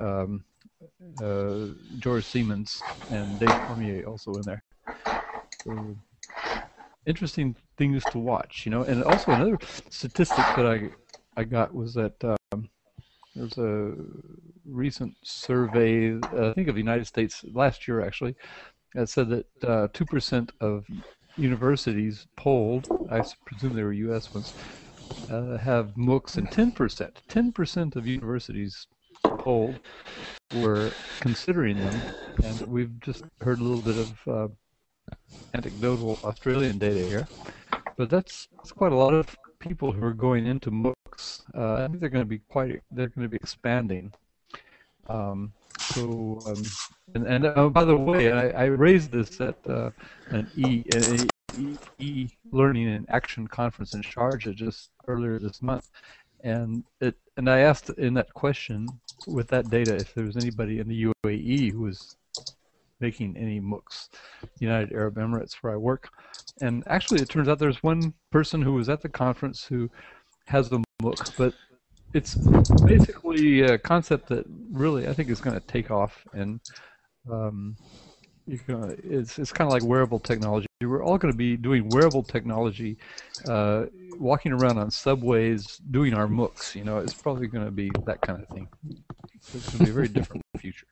um, uh, George Siemens and Dave Cormier also in there. So, interesting things to watch, you know. And also another statistic that I I got was that um, there's a recent survey, uh, I think of the United States last year actually, that said that uh, two percent of universities polled, I presume they were U.S. ones, uh, have MOOCs, and 10%, 10% of universities polled were considering them, and we've just heard a little bit of uh, anecdotal Australian data here, but that's, that's quite a lot of people who are going into MOOCs. Uh, I think they're going to be quite, they're going to be expanding. Um, so, um, and, and uh, by the way, I, I raised this at uh, an e, e, e learning and action conference in Sharjah just earlier this month, and it and I asked in that question with that data if there was anybody in the UAE who was making any MOOCs, United Arab Emirates, where I work, and actually it turns out there's one person who was at the conference who has the MOOC, but it's basically a concept that really I think is going to take off, and um, it's it's kind of like wearable technology. We're all going to be doing wearable technology, uh, walking around on subways, doing our MOOCs. You know, it's probably going to be that kind of thing. So it's going to be a very different future.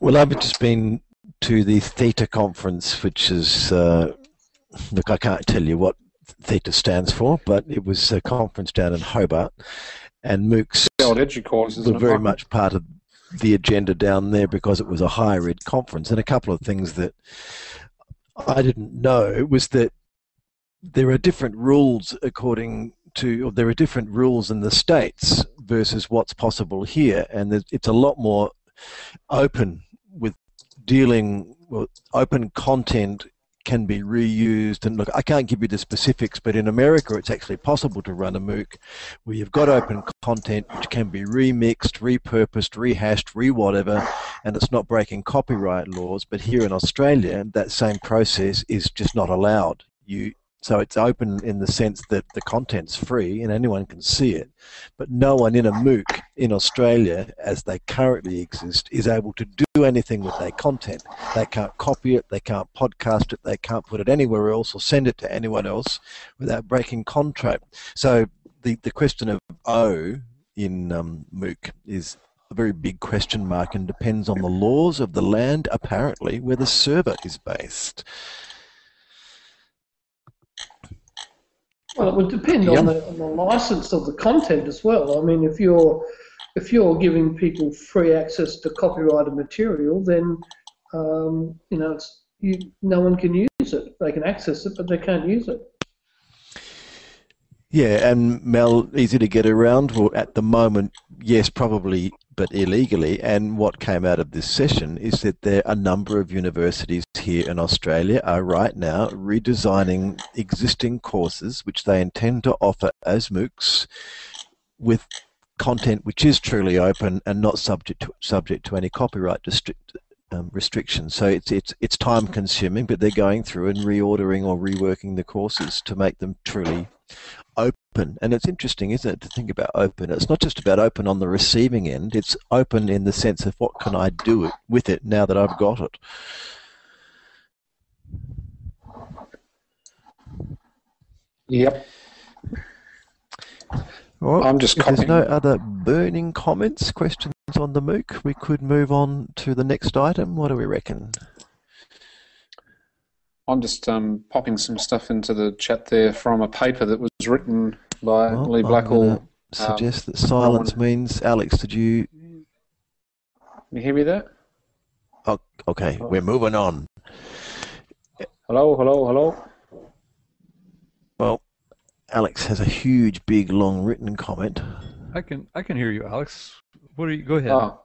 Well, I've just been to the Theta conference, which is, uh, look, I can't tell you what Theta stands for, but it was a conference down in Hobart, and MOOCs were very much part of the agenda down there because it was a higher ed conference. And a couple of things that I didn't know was that there are different rules according to, or there are different rules in the states versus what's possible here, and it's a lot more open with dealing with open content can be reused. And look, I can't give you the specifics, but in America, it's actually possible to run a MOOC where you've got open content which can be remixed, repurposed, rehashed, re whatever, and it's not breaking copyright laws. But here in Australia, that same process is just not allowed. You so it's open in the sense that the content's free and anyone can see it. But no one in a MOOC in Australia, as they currently exist, is able to do anything with their content. They can't copy it, they can't podcast it, they can't put it anywhere else or send it to anyone else without breaking contract. So the, the question of O in um, MOOC is a very big question mark and depends on the laws of the land, apparently, where the server is based. Well, it would depend yep. on, the, on the license of the content as well. I mean, if you're if you're giving people free access to copyrighted material, then um, you know it's you, no one can use it. They can access it, but they can't use it. Yeah, and Mel, easy to get around. Well, at the moment, yes, probably, but illegally. And what came out of this session is that there a number of universities here in Australia are right now redesigning existing courses, which they intend to offer as MOOCs, with content which is truly open and not subject to, subject to any copyright restrict, um, restrictions. So it's it's it's time consuming, but they're going through and reordering or reworking the courses to make them truly open. And it's interesting, isn't it, to think about open. It's not just about open on the receiving end. It's open in the sense of what can I do it, with it now that I've got it. Yep. Well, I'm just if there's no other burning comments, questions on the MOOC, we could move on to the next item. What do we reckon? I'm just um, popping some stuff into the chat there from a paper that was written by well, Leigh Blackall. Suggest um, that silence means. Alex, did you? Can you hear me there? Oh, okay, oh. we're moving on. Hello, hello, hello. Well, Alex has a huge, big, long written comment. I can I can hear you, Alex. What are you? Go ahead. Oh.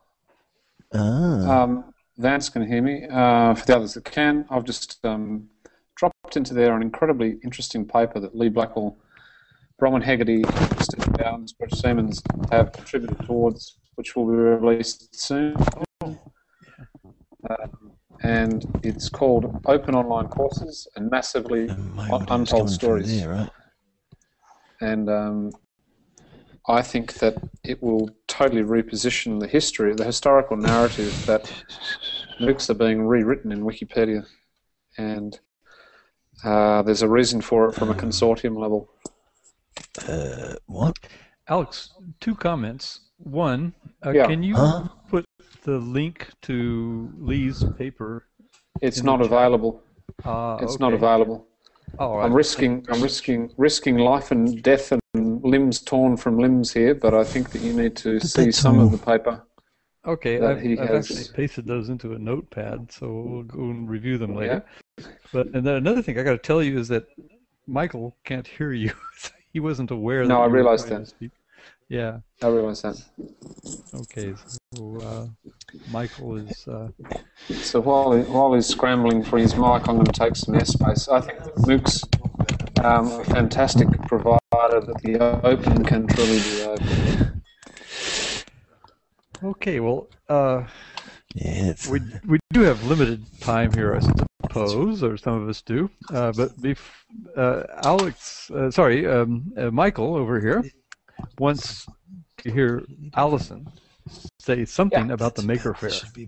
Ah. Um, Vance can hear me. Uh, for the others that can, I've just um, dropped into there an incredibly interesting paper that Leigh Blackall, Bronwyn Hegarty, Steve Downes, Brett Siemens have contributed towards, which will be released soon. Um, and it's called Open Online Courses and Massively And my Un- audio's Untold Stories. There, right? and um, I think that it will totally reposition the history, the historical narrative that MOOCs are being rewritten in Wikipedia, and uh, there's a reason for it from a consortium level. Uh, what? Alex, two comments. One, uh, Yeah. can you Huh? put the link to Leigh's paper? It's not available. Uh, It's not available. All I'm risking, I'm risking, risking life and death and limbs torn from limbs here, but I think that you need to But see some of the paper. Okay, I've, I've actually pasted those into a notepad, so we'll go and review them later. But and then another thing I got to tell you is that Michael can't hear you. he wasn't aware. No, that I realized that. Yeah. I realized that. Okay. So uh, Michael is. Uh, So while he, while he's scrambling for his mic, I'm going to take some airspace. I think MOOCs um, are a fantastic provider that the open can truly be open. okay. Well, uh, Yeah, we we do have limited time here, I suppose, or some of us do. Uh, but bef- uh, Alex, uh, sorry, um, uh, Michael over here wants to hear Allison say something about the Maker Faire. be.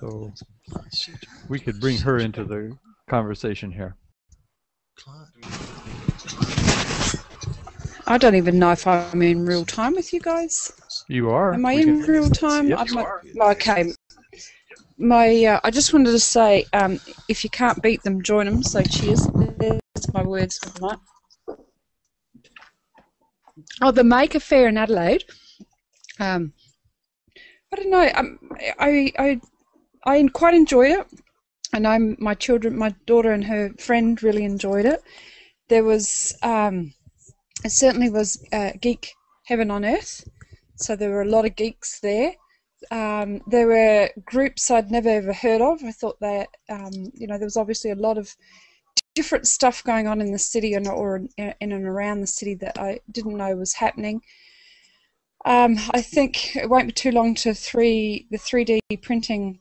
So we could bring her into the conversation here. I don't even know if I'm in real time with you guys. You are. Am I We in real time? Yep. I'm not- okay. My, uh, I just wanted to say, um, if you can't beat them, join them. So cheers. There's my words for the night. Oh, the Maker Faire in Adelaide. Um, I don't know. Um, I, I, I quite enjoyed it. I know my children, my daughter and her friend really enjoyed it. There was, um, it certainly was uh, geek heaven on earth. So there were a lot of geeks there. Um, there were groups I'd never ever heard of. I thought that um, you know there was obviously a lot of different stuff going on in the city and or in, in and around the city that I didn't know was happening. Um, I think it won't be too long to three the 3D printing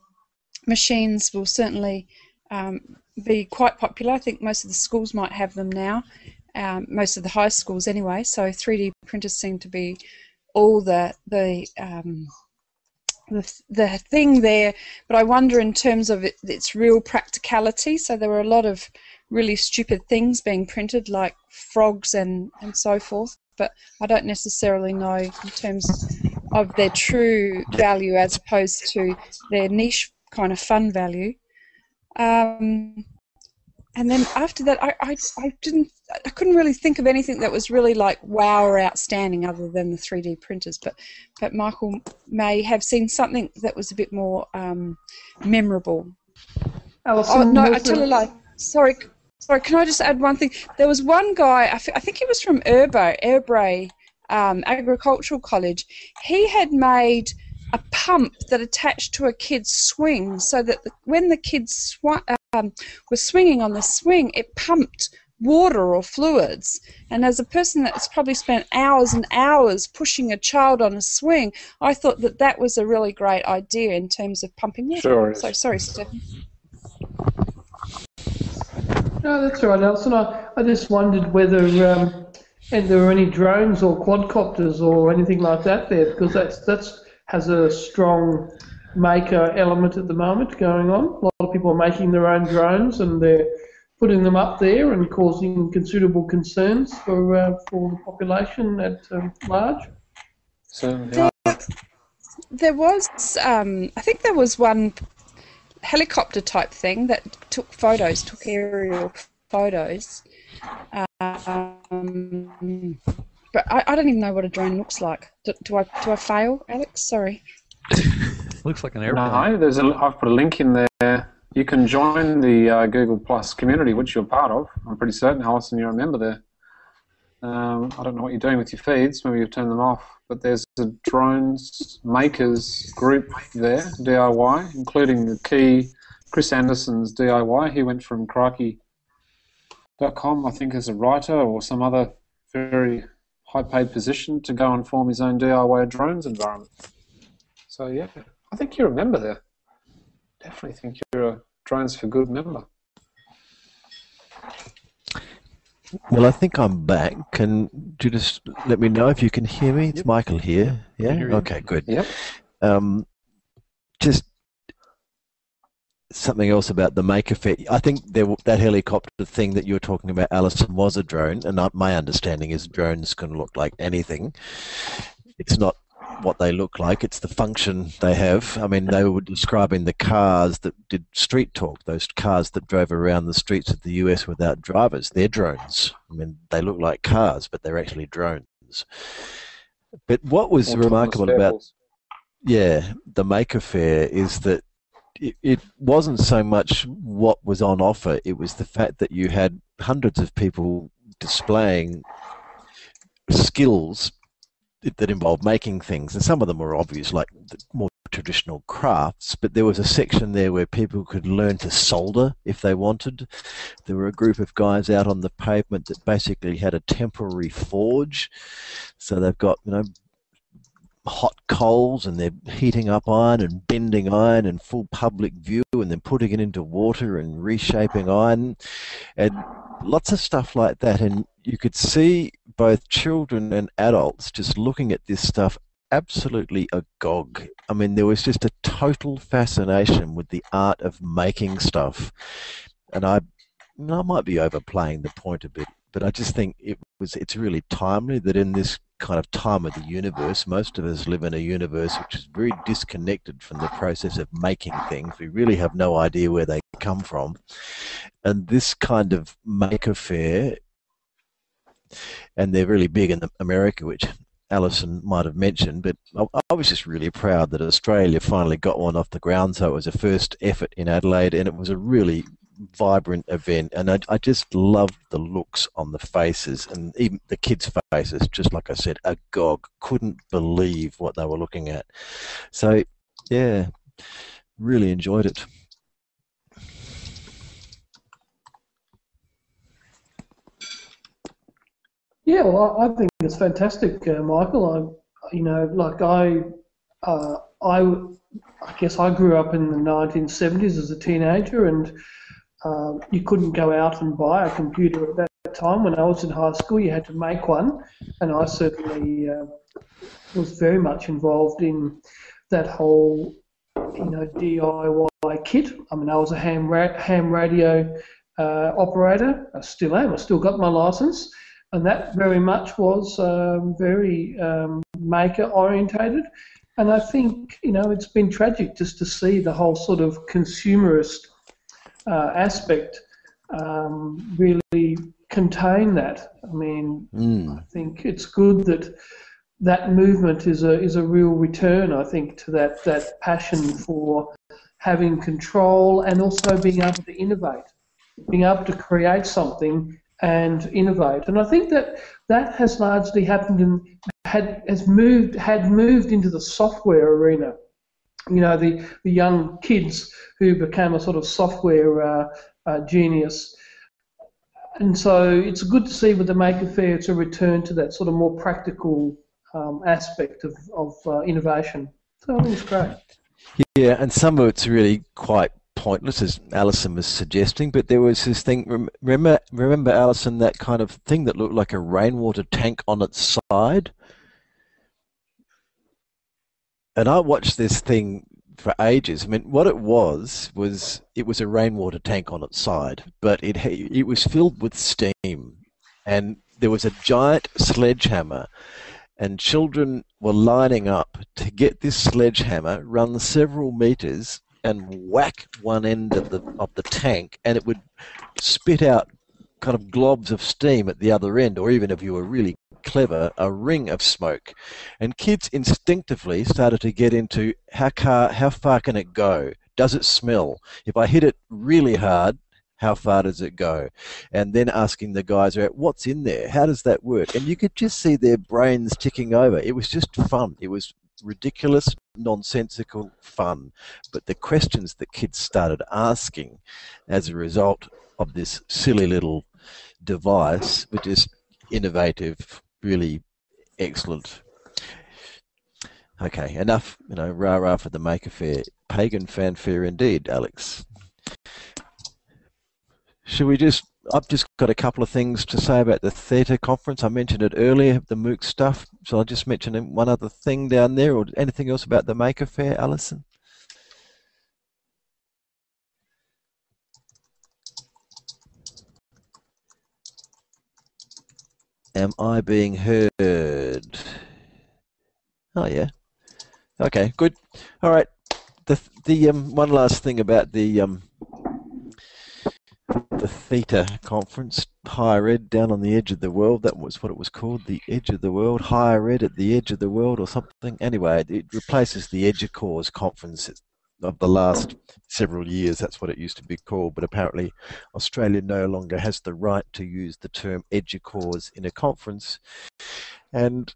machines will certainly um, be quite popular. I think most of the schools might have them now, um, most of the high schools anyway. So 3D printers seem to be all the the um, the, thing there, but I wonder in terms of it, its real practicality. So there were a lot of really stupid things being printed, like frogs and, and so forth, but I don't necessarily know in terms of their true value as opposed to their niche kind of fun value. Um, and then after that, I, I, I didn't, I couldn't really think of anything that was really like wow or outstanding other than the 3D printers. But, but Michael may have seen something that was a bit more um, memorable. Alison, Oh no, I tell a lie. Sorry, sorry. Can I just add one thing? There was one guy. I, I think he was from Erbo, Urrbrae um, Agricultural College. He had made a pump that attached to a kid's swing, so that the, when the kids sw- um, were swinging on the swing, it pumped water or fluids. And as a person that's probably spent hours and hours pushing a child on a swing, I thought that that was a really great idea in terms of pumping water. Sure is. So sorry, Stephen. No, that's all right, Alison. I, I just wondered whether um, and there were any drones or quadcopters or anything like that there, because that's that's has a strong maker element at the moment going on. A lot of people are making their own drones and they're putting them up there and causing considerable concerns for uh, for the population at um, large. So, yeah, There was, um, I think there was one helicopter type thing that took photos, took aerial photos. Um, but I, I don't even know what a drone looks like. Do, do I do I fail, Alex? Sorry. Looks like an airplane. no, there's a, I've put a link in there. You can join the uh, Google Plus community, which you're part of. I'm pretty certain, Alison, you're a member there. Um, I don't know what you're doing with your feeds. Maybe you've turned them off. But there's a drones makers group there, DIY, including the key Chris Anderson's DIY. He went from crikey.com, I think, as a writer or some other very high-paid position to go and form his own DIY drones environment. So yeah, I think you're a member there. Definitely think you're a Drones for Good member. Well, I think I'm back. Can you just let me know if you can hear me? It's Yep. Michael here. Yeah. Okay. Good. Yep. Um, just something else about the make effect. I think there, that helicopter thing that you were talking about, Alison, was a drone, and I, my understanding is drones can look like anything. It's not what they look like; it's the function they have. I mean, they were describing the cars that did street talk, those cars that drove around the streets of the US without drivers. They're drones. I mean, they look like cars, but they're actually drones. But what was Autonomous remarkable about yeah, the Maker Faire is that it, it wasn't so much what was on offer, it was the fact that you had hundreds of people displaying skills that involved making things, and some of them were obvious, like more traditional crafts, but there was a section there where people could learn to solder if they wanted. There were a group of guys out on the pavement that basically had a temporary forge. So they've got, you know, hot coals and they're heating up iron and bending iron in full public view and then putting it into water and reshaping iron and lots of stuff like that. And you could see both children and adults just looking at this stuff absolutely agog. I mean there was just a total fascination with the art of making stuff. And I I might be overplaying the point a bit but I just think it was it's really timely that in this kind of time of the universe. Most of us live in a universe which is very disconnected from the process of making things. We really have no idea where they come from. And this kind of maker fair, and they're really big in America, which Alison might have mentioned, but I, I was just really proud that Australia finally got one off the ground. So it was a first effort in Adelaide, and it was a really vibrant event and I, I just loved the looks on the faces and even the kids faces just like I said agog couldn't believe what they were looking at so yeah really enjoyed it Yeah, well, I think it's fantastic, uh, Michael. I, you know, like I, uh, I, I guess I grew up in the 1970s as a teenager, and um, you couldn't go out and buy a computer at that time. When I was in high school, you had to make one, and I certainly uh, was very much involved in that whole, you know, DIY kit. I mean, I was a ham ra- ham radio uh, operator. I still am. I still got my license and that very much was um, very um, maker orientated. And I think you know it's been tragic just to see the whole sort of consumerist uh, aspect um, really contain that. I mean, mm. I think it's good that that movement is a is a real return. I think to that that passion for having control and also being able to innovate, being able to create something and innovate. And I think that that has largely happened and had has moved had moved into the software arena. You know, the, the young kids who became a sort of software uh, uh, genius. And so it's good to see with the Maker Faire it's a return to that sort of more practical um, aspect of, of uh, innovation. So I think it's great. Yeah, and some of it's really quite pointless, as Alison was suggesting. But there was this thing. Remember, remember, Alison, that kind of thing that looked like a rainwater tank on its side. And I watched this thing for ages. I mean, what it was was it was a rainwater tank on its side, but it it was filled with steam, and there was a giant sledgehammer, and children were lining up to get this sledgehammer, run several meters, and whack one end of the of the tank, and it would spit out kind of globs of steam at the other end, or even if you were really clever, a ring of smoke. And kids instinctively started to get into how car, how far can it go? Does it smell? If I hit it really hard, How far does it go? And then asking the guys, what's in there? How does that work? And you could just see their brains ticking over. It was just fun. It was ridiculous, nonsensical fun. But the questions that kids started asking as a result of this silly little device were just innovative, really excellent. Okay, enough, you know, rah rah for the Maker Faire. Pagan fanfare indeed, Alex. Should we just I've just got a couple of things to say about the Theta conference. I mentioned it earlier, the MOOC stuff. So I'll just mention one other thing down there, or anything else about the Maker Faire, Alison? Am I being heard? Oh yeah. Okay, good. All right. The the um, one last thing about the um, the Theta conference, higher ed down on the edge of the world. That was what it was called, the edge of the world, higher ed at the edge of the world, or something. Anyway, it replaces the EDUCAUSE conference of the last several years. That's what it used to be called. But apparently, Australia no longer has the right to use the term EDUCAUSE in a conference. And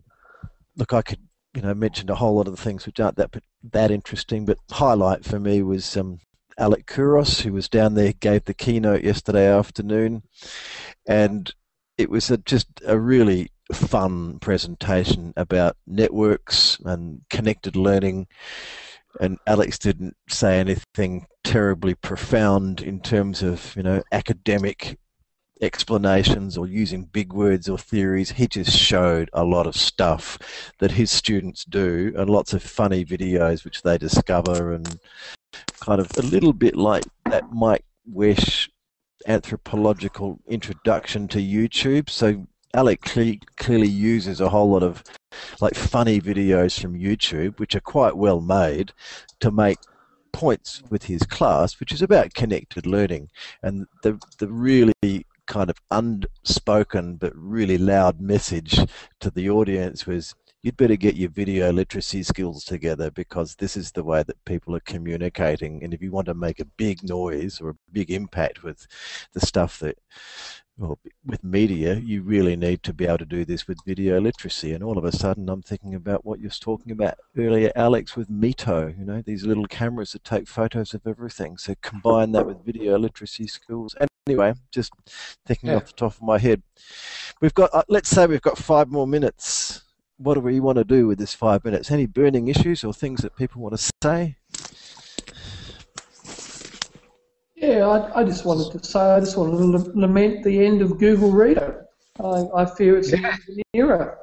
look, I could you know mention a whole lot of the things which aren't that that interesting, but highlight for me was um, Alec Couros, who was down there, gave the keynote yesterday afternoon, and it was a, just a really fun presentation about networks and connected learning. And Alex didn't say anything terribly profound in terms of you know academic explanations or using big words or theories. He just showed a lot of stuff that his students do and lots of funny videos which they discover and kind of a little bit like that Mike Wesch anthropological introduction to YouTube. So Alec cle- clearly uses a whole lot of like funny videos from YouTube, which are quite well made, to make points with his class, which is about connected learning. And the the really kind of unspoken but really loud message to the audience was you'd better get your video literacy skills together because this is the way that people are communicating. And if you want to make a big noise or a big impact with the stuff that, well, with media, you really need to be able to do this with video literacy. And all of a sudden, I'm thinking about what you was talking about earlier, Alex, with Memoto. You know, these little cameras that take photos of everything. So combine that with video literacy skills. And anyway, just thinking yeah. off the top of my head, we've got. Uh, let's say we've got five more minutes what do we want to do with this five minutes? Any burning issues or things that people want to say? Yeah, I, I just wanted to say, I just wanted to lament the end of Google Reader. I, I fear it's yeah. an era.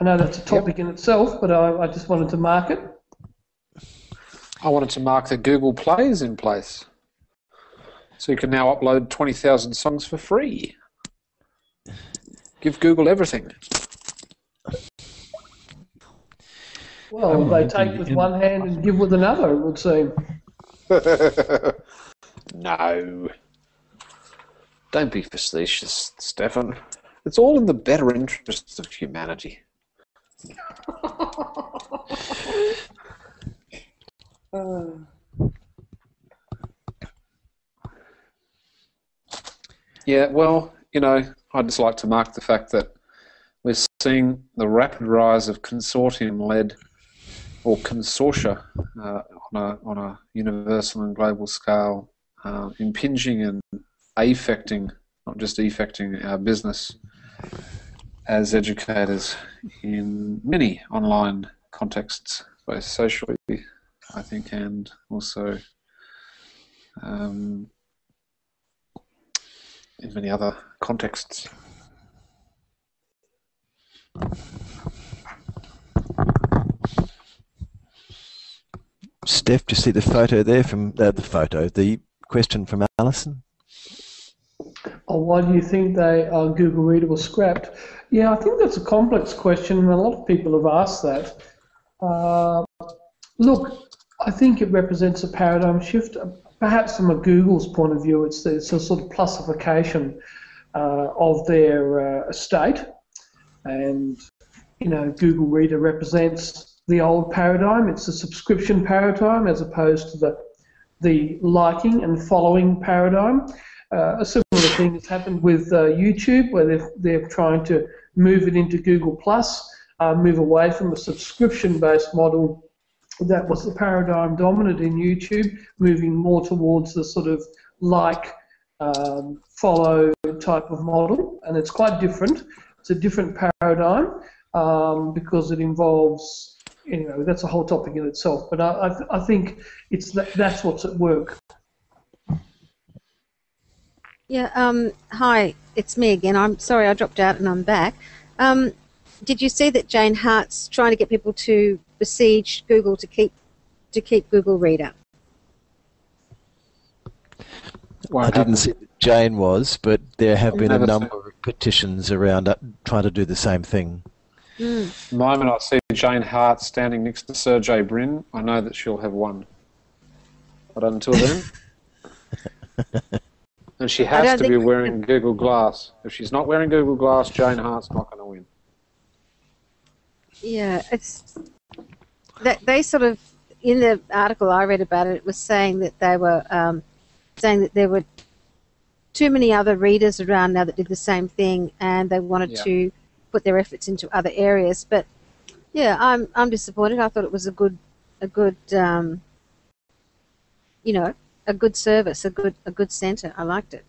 I know that's a topic yep. in itself, but I, I just wanted to mark it. I wanted to mark the Google Play is in place. So you can now upload 20,000 songs for free. Give Google everything. Well, they take with one hand and give with another, it would seem. no. Don't be facetious, Stefan. It's all in the better interests of humanity. Yeah, well, you know, I'd just like to mark the fact that we're seeing the rapid rise of consortium led or consortia uh, on, a, on a universal and global scale, uh, impinging and affecting, not just affecting our business as educators in many online contexts, both socially, I think, and also um, in many other contexts. Steph, do you see the photo there from uh, the photo, the question from Alison? Oh, why do you think they uh, Google Reader was scrapped? Yeah, I think that's a complex question, and a lot of people have asked that. Uh, look, I think it represents a paradigm shift. Perhaps from a Google's point of view, it's, it's a sort of plusification uh, of their uh, estate, and you know, Google Reader represents the old paradigm. It's a subscription paradigm as opposed to the the liking and following paradigm. Uh, a similar thing has happened with uh, YouTube, where they're, they're trying to move it into Google Plus, uh, move away from a subscription-based model that was the paradigm dominant in YouTube, moving more towards the sort of like, um, follow type of model, and it's quite different. It's a different paradigm um, because it involves, anyway, that's a whole topic in itself. But I, I, I think it's that, that's what's at work. Yeah. Um, hi, it's me again. I'm sorry I dropped out and I'm back. Um, did you see that Jane Hart's trying to get people to besiege Google to keep to keep Google Reader? I didn't see that Jane was, but there have been a number of petitions around uh, trying to do the same thing. Mm. The moment I see Jane Hart standing next to Sergey Brin, I know that she'll have won. But until then, and she has to be think- wearing Google Glass. If she's not wearing Google Glass, Jane Hart's not going to win. Yeah, it's that they sort of in the article I read about it, it was saying that they were um, saying that there were too many other readers around now that did the same thing, and they wanted Yeah. to put their efforts into other areas. But yeah, I'm I'm disappointed. I thought it was a good a good um, you know a good service, a good a good centre. I liked it.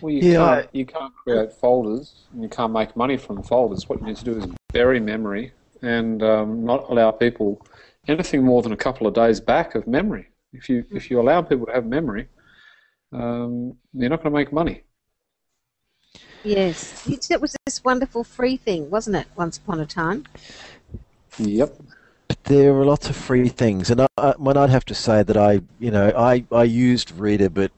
Well, you Yeah, can't you can't create folders, and you can't make money from folders. What you need to do is bury memory and um, not allow people anything more than a couple of days back of memory. If you if you allow people to have memory, um, you're not going to make money. Yes, it was this wonderful free thing, wasn't it? Once upon a time. Yep. There are lots of free things, and I, I, when I'd have to say that I, you know, I, I used Reader, but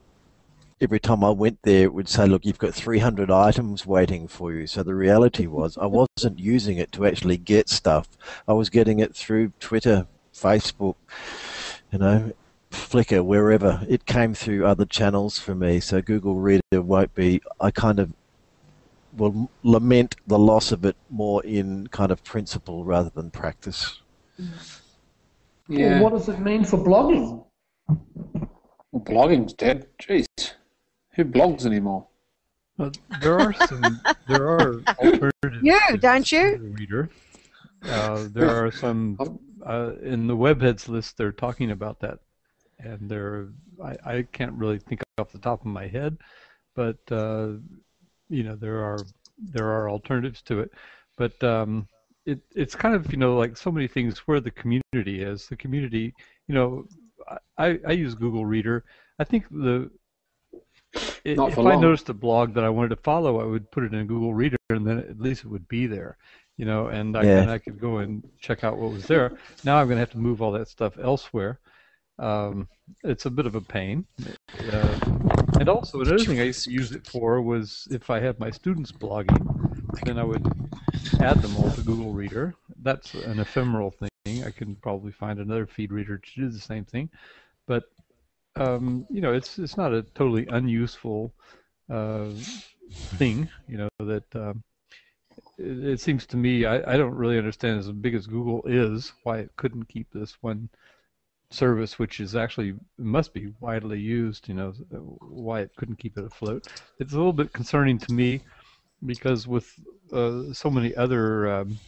every time I went there, it would say, "Look, you've got 300 items waiting for you." So the reality was, I wasn't using it to actually get stuff. I was getting it through Twitter, Facebook, you know, Flickr, wherever. It came through other channels for me. So Google Reader won't be. I kind of will lament the loss of it more in kind of principle rather than practice. Yeah. Well, what does it mean for blogging? Well, blogging's dead. Jeez. Who blogs anymore? Well, there are some. there are alternatives. You, don't you? Reader. Uh, there are some uh, in the webheads list. They're talking about that, and there. I, I can't really think off the top of my head, but uh, you know there are there are alternatives to it, but um, it it's kind of you know like so many things where the community is. The community, you know, I I use Google Reader. I think the i- Not if for I noticed a blog that I wanted to follow, I would put it in Google Reader, and then at least it would be there, you know, and I, Yeah. and I could go and check out what was there. Now I'm going to have to move all that stuff elsewhere. Um, it's a bit of a pain. Uh, and also another thing I used to use it for was if I had my students blogging, then I would add them all to Google Reader. That's an ephemeral thing. I can probably find another feed reader to do the same thing, but um, you know, it's it's not a totally unuseful uh, thing. You know that um, it, seems to me I, I don't really understand as big as Google is why it couldn't keep this one service, which is actually must be widely used. You know why it couldn't keep it afloat. It's a little bit concerning to me because with uh, so many other um,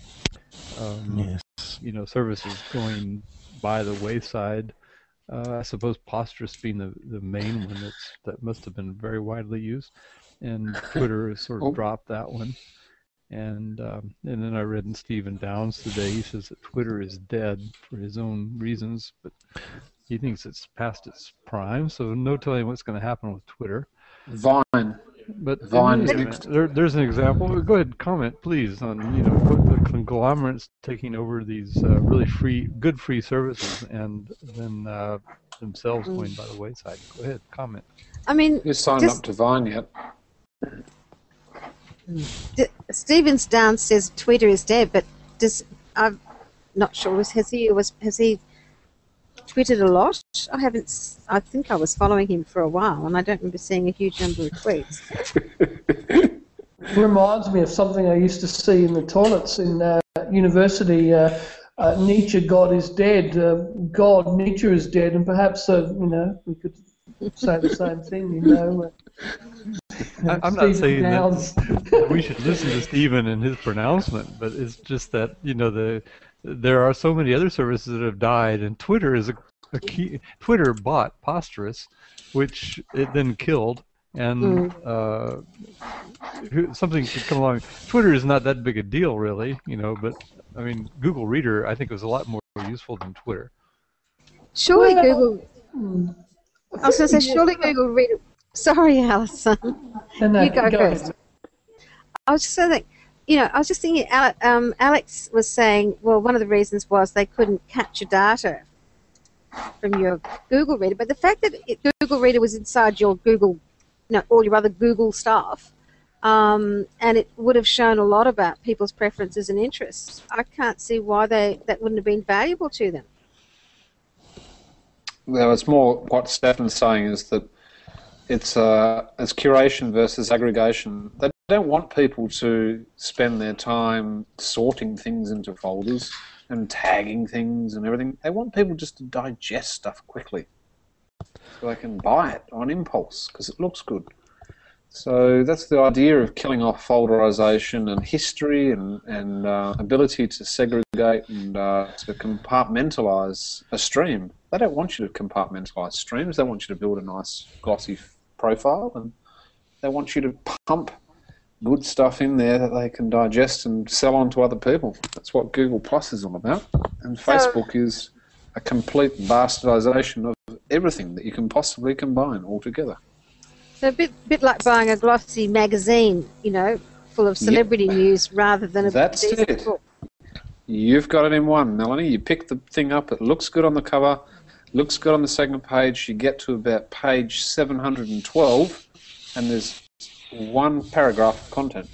um, Yes. you know services going by the wayside. Uh, I suppose Posterous being the, the main one that's that must have been very widely used, and Twitter has sort of Oh. dropped that one. And um, and then I read in Stephen Downes today. He says that Twitter is dead for his own reasons, but he thinks it's past its prime. So no telling what's going to happen with Twitter. Vine. But Vine there- is there, there's an example. Go ahead, comment, please, on you know what the conglomerates taking over these uh, really free, good free services, and then uh, themselves going by the wayside. Go ahead, comment. I mean, You signed Just- up to Vine yet? D- Stevens Downes says Twitter is dead, but does I'm not sure. Was has he was has he tweeted a lot? I haven't. I think I was following him for a while, and I don't remember seeing a huge number of tweets. reminds me of something I used to see in the toilets in uh, university. Uh, uh, Nietzsche, God is dead. Uh, God, Nietzsche is dead, and perhaps uh, you know we could say the same thing. You know. I, I'm not saying that we should listen to Stephen and his pronouncement, but it's just that you know the there are so many other services that have died, and Twitter is a, a key. Twitter bought Posterous, which it then killed, and mm. uh, something could come along. Twitter is not that big a deal, really, you know. But I mean, Google Reader I think was a lot more useful than Twitter. Surely well, Google. I was going to say, surely Google Reader. Sorry, Alison. No, no, you go, go first. Ahead. I was just saying, you know, I was just thinking. Um, Alex was saying, well, one of the reasons was they couldn't capture data from your Google Reader, but the fact that it, Google Reader was inside your Google, you know, all your other Google stuff, um, and it would have shown a lot about people's preferences and interests. I can't see why they that wouldn't have been valuable to them. Well, it's more what Stefan's saying is that it's uh, it's curation versus aggregation. They don't want people to spend their time sorting things into folders and tagging things and everything. They want people just to digest stuff quickly so they can buy it on impulse because it looks good. So that's the idea of killing off folderization and history and, and uh, ability to segregate and uh, to compartmentalize a stream. They don't want you to compartmentalize streams. They want you to build a nice glossy profile and they want you to pump good stuff in there that they can digest and sell on to other people. That's what Google Plus is all about. And Facebook is a complete bastardization of everything that you can possibly combine all together. So a bit, bit like buying a glossy magazine, you know, full of celebrity yep. news rather than a That's it. book. You've got it in one, Melanie. You pick the thing up, it looks good on the cover, looks good on the second page. You get to about page 712, and there's one paragraph of content.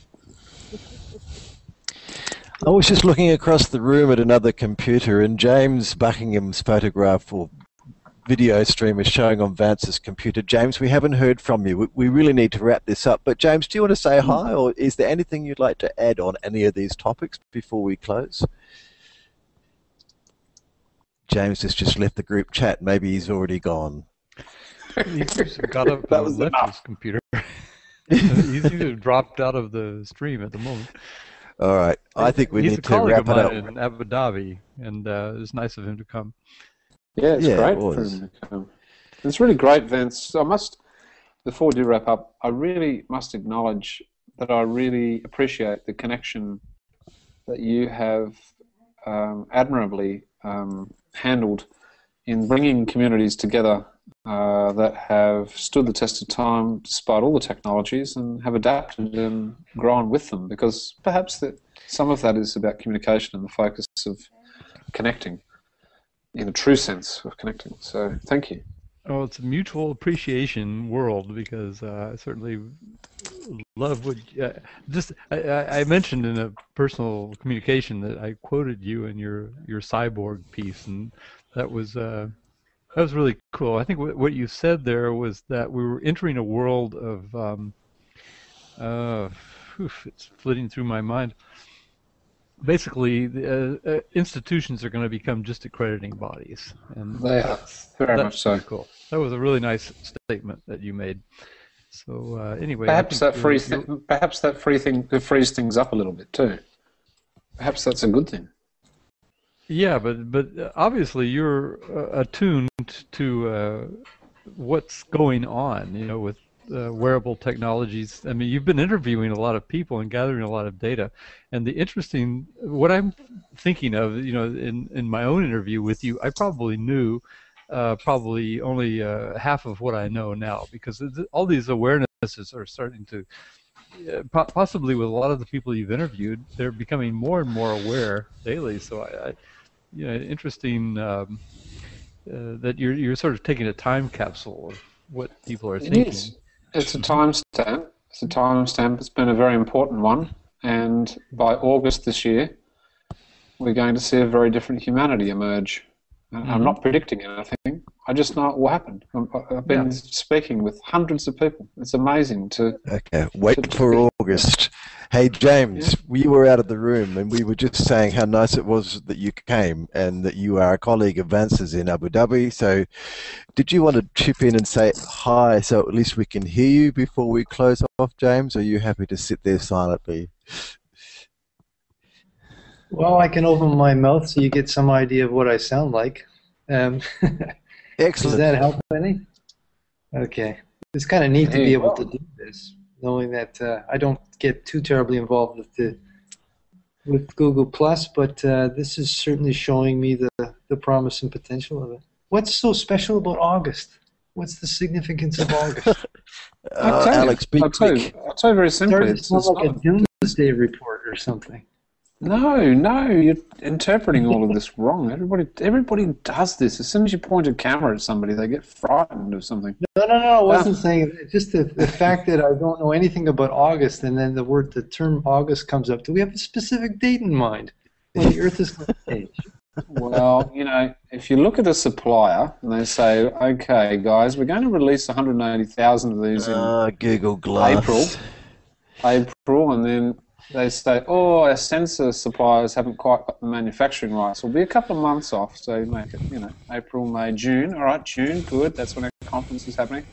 I was just looking across the room at another computer, and James Buckingham's photograph or video stream is showing on Vance's computer. James, we haven't heard from you. We really need to wrap this up. But James, do you want to say hi, or is there anything you'd like to add on any of these topics before we close? James has just left the group chat. Maybe he's already gone. he's got up that was left his computer. he's either dropped out of the stream at the moment. All right, I think we he's need to wrap it up. in Abu Dhabi, and uh, it's nice of him to come. Yeah, it's yeah, great it for him to come. It's really great, Vance. I must, before we do wrap up, I really must acknowledge that I really appreciate the connection that you have um, admirably um, handled in bringing communities together uh, that have stood the test of time despite all the technologies and have adapted and grown with them because perhaps that some of that is about communication and the focus of connecting in a true sense of connecting. So thank you. Oh, it's a mutual appreciation world because uh, I certainly love what uh, just I, I, mentioned in a personal communication that I quoted you in your your cyborg piece, and that was uh, that was really cool. I think what, what you said there was that we were entering a world of um, uh, oof, it's flitting through my mind basically the, uh, uh, institutions are going to become just accrediting bodies, and they are very much so. Cool. That was a really nice statement that you made. So uh, anyway, perhaps that frees th- perhaps that free thing frees things up a little bit too. Perhaps that's a good thing. Yeah, but but obviously you're uh, attuned to uh, what's going on, you know, with uh, wearable technologies. I mean, you've been interviewing a lot of people and gathering a lot of data. And the interesting, what I'm thinking of, you know, in, in my own interview with you, I probably knew uh, probably only uh, half of what I know now because all these awarenesses are starting to, uh, possibly with a lot of the people you've interviewed, they're becoming more and more aware daily. So I, I you know, interesting um, uh, that you're you're sort of taking a time capsule of what people are thinking. It is. It's a timestamp. It's a timestamp. It's been a very important one. And by August this year, we're going to see a very different humanity emerge. Mm-hmm. I'm not predicting anything. I just know it will happen. I've been yeah. speaking with hundreds of people. It's amazing to. Okay, wait to, for August. Hey James, we were out of the room and we were just saying how nice it was that you came and that you are a colleague of Vance's in Abu Dhabi. So, did you want to chip in and say hi so at least we can hear you before we close off, James? Or are you happy to sit there silently? Well, I can open my mouth so you get some idea of what I sound like. Um, Excellent. Does that help any? Okay. It's kind of neat to be Hey. able to do this, knowing that uh, I don't get too terribly involved with the with Google Plus, but uh, this is certainly showing me the, the promise and potential of it. What's so special about August? What's the significance of August? I'll Uh, tell Alex, be I'll tell you. I'll tell you very simply. Started It's, sound it's like not- a doomsday report or something. No, no, you're interpreting all of this wrong. Everybody, everybody does this. As soon as you point a camera at somebody, they get frightened of something. No, no, no. I wasn't saying it. Just the, the fact that I don't know anything about August, and then the word, the term August comes up. Do we have a specific date in mind when the Earth is going to change? Well, you know, if you look at a supplier and they say, "Okay, guys, we're going to release 180,000 of these in Ah, Google Glass. April. April," and then they say, "Oh, our sensor suppliers haven't quite got the manufacturing rights. We'll be a couple of months off, so make it, you know, April, May, June. All right, June, good. That's when our conference is happening.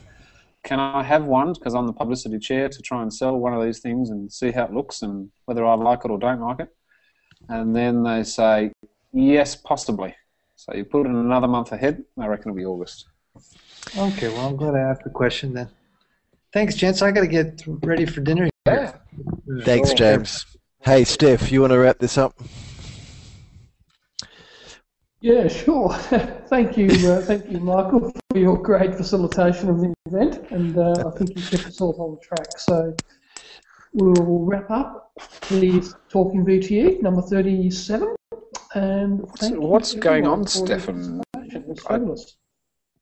Can I have one because I'm the publicity chair to try and sell one of these things and see how it looks and whether I like it or don't like it?" And then they say, "Yes, possibly." So you put it in another month ahead. I reckon it'll be August. Okay, well, I'm glad I asked the question then. Thanks, gents. I got to get ready for dinner. Yeah. Thanks, James. Hey, Steph, you want to wrap this up? Yeah, sure. thank you, uh, thank you, Michael, for your great facilitation of the event, and uh, I think you kept us all on track. So we'll wrap up the Talking VTE number thirty-seven. And thank you what's going on, Stefan? I-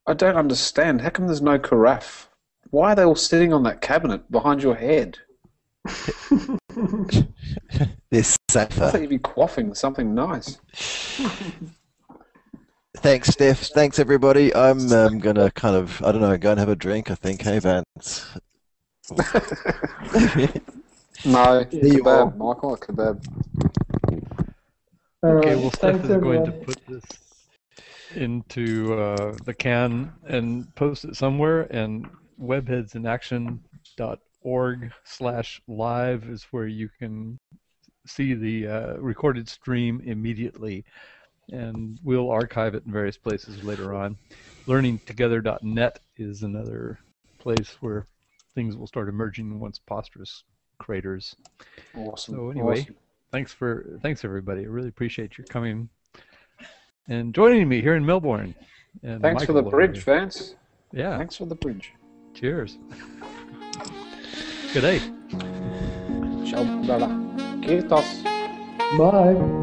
I don't understand. How come there's no carafe? Why are they all sitting on that cabinet behind your head? This I thought you'd be quaffing something nice. Thanks, Steph. Thanks, everybody. I'm um, going to kind of, I don't know, go and have a drink, I think. Hey, Vance. No, a you all. kebab, Michael, a kebab. All Okay, right, well, Steph thanks, is going to put this into uh, the can and post it somewhere. And webheadsinaction.org slash live is where you can see the uh, recorded stream immediately. And we'll archive it in various places later on. Learningtogether.net is another place where things will start emerging once Posterous craters. Awesome. So anyway, awesome. thanks for thanks everybody. I really appreciate your coming and joining me here in Melbourne. And Thanks for the bridge. Vance. Yeah. Thanks for the bridge. Cheers. Good day. Ciao, brother. Kiitos. Bye.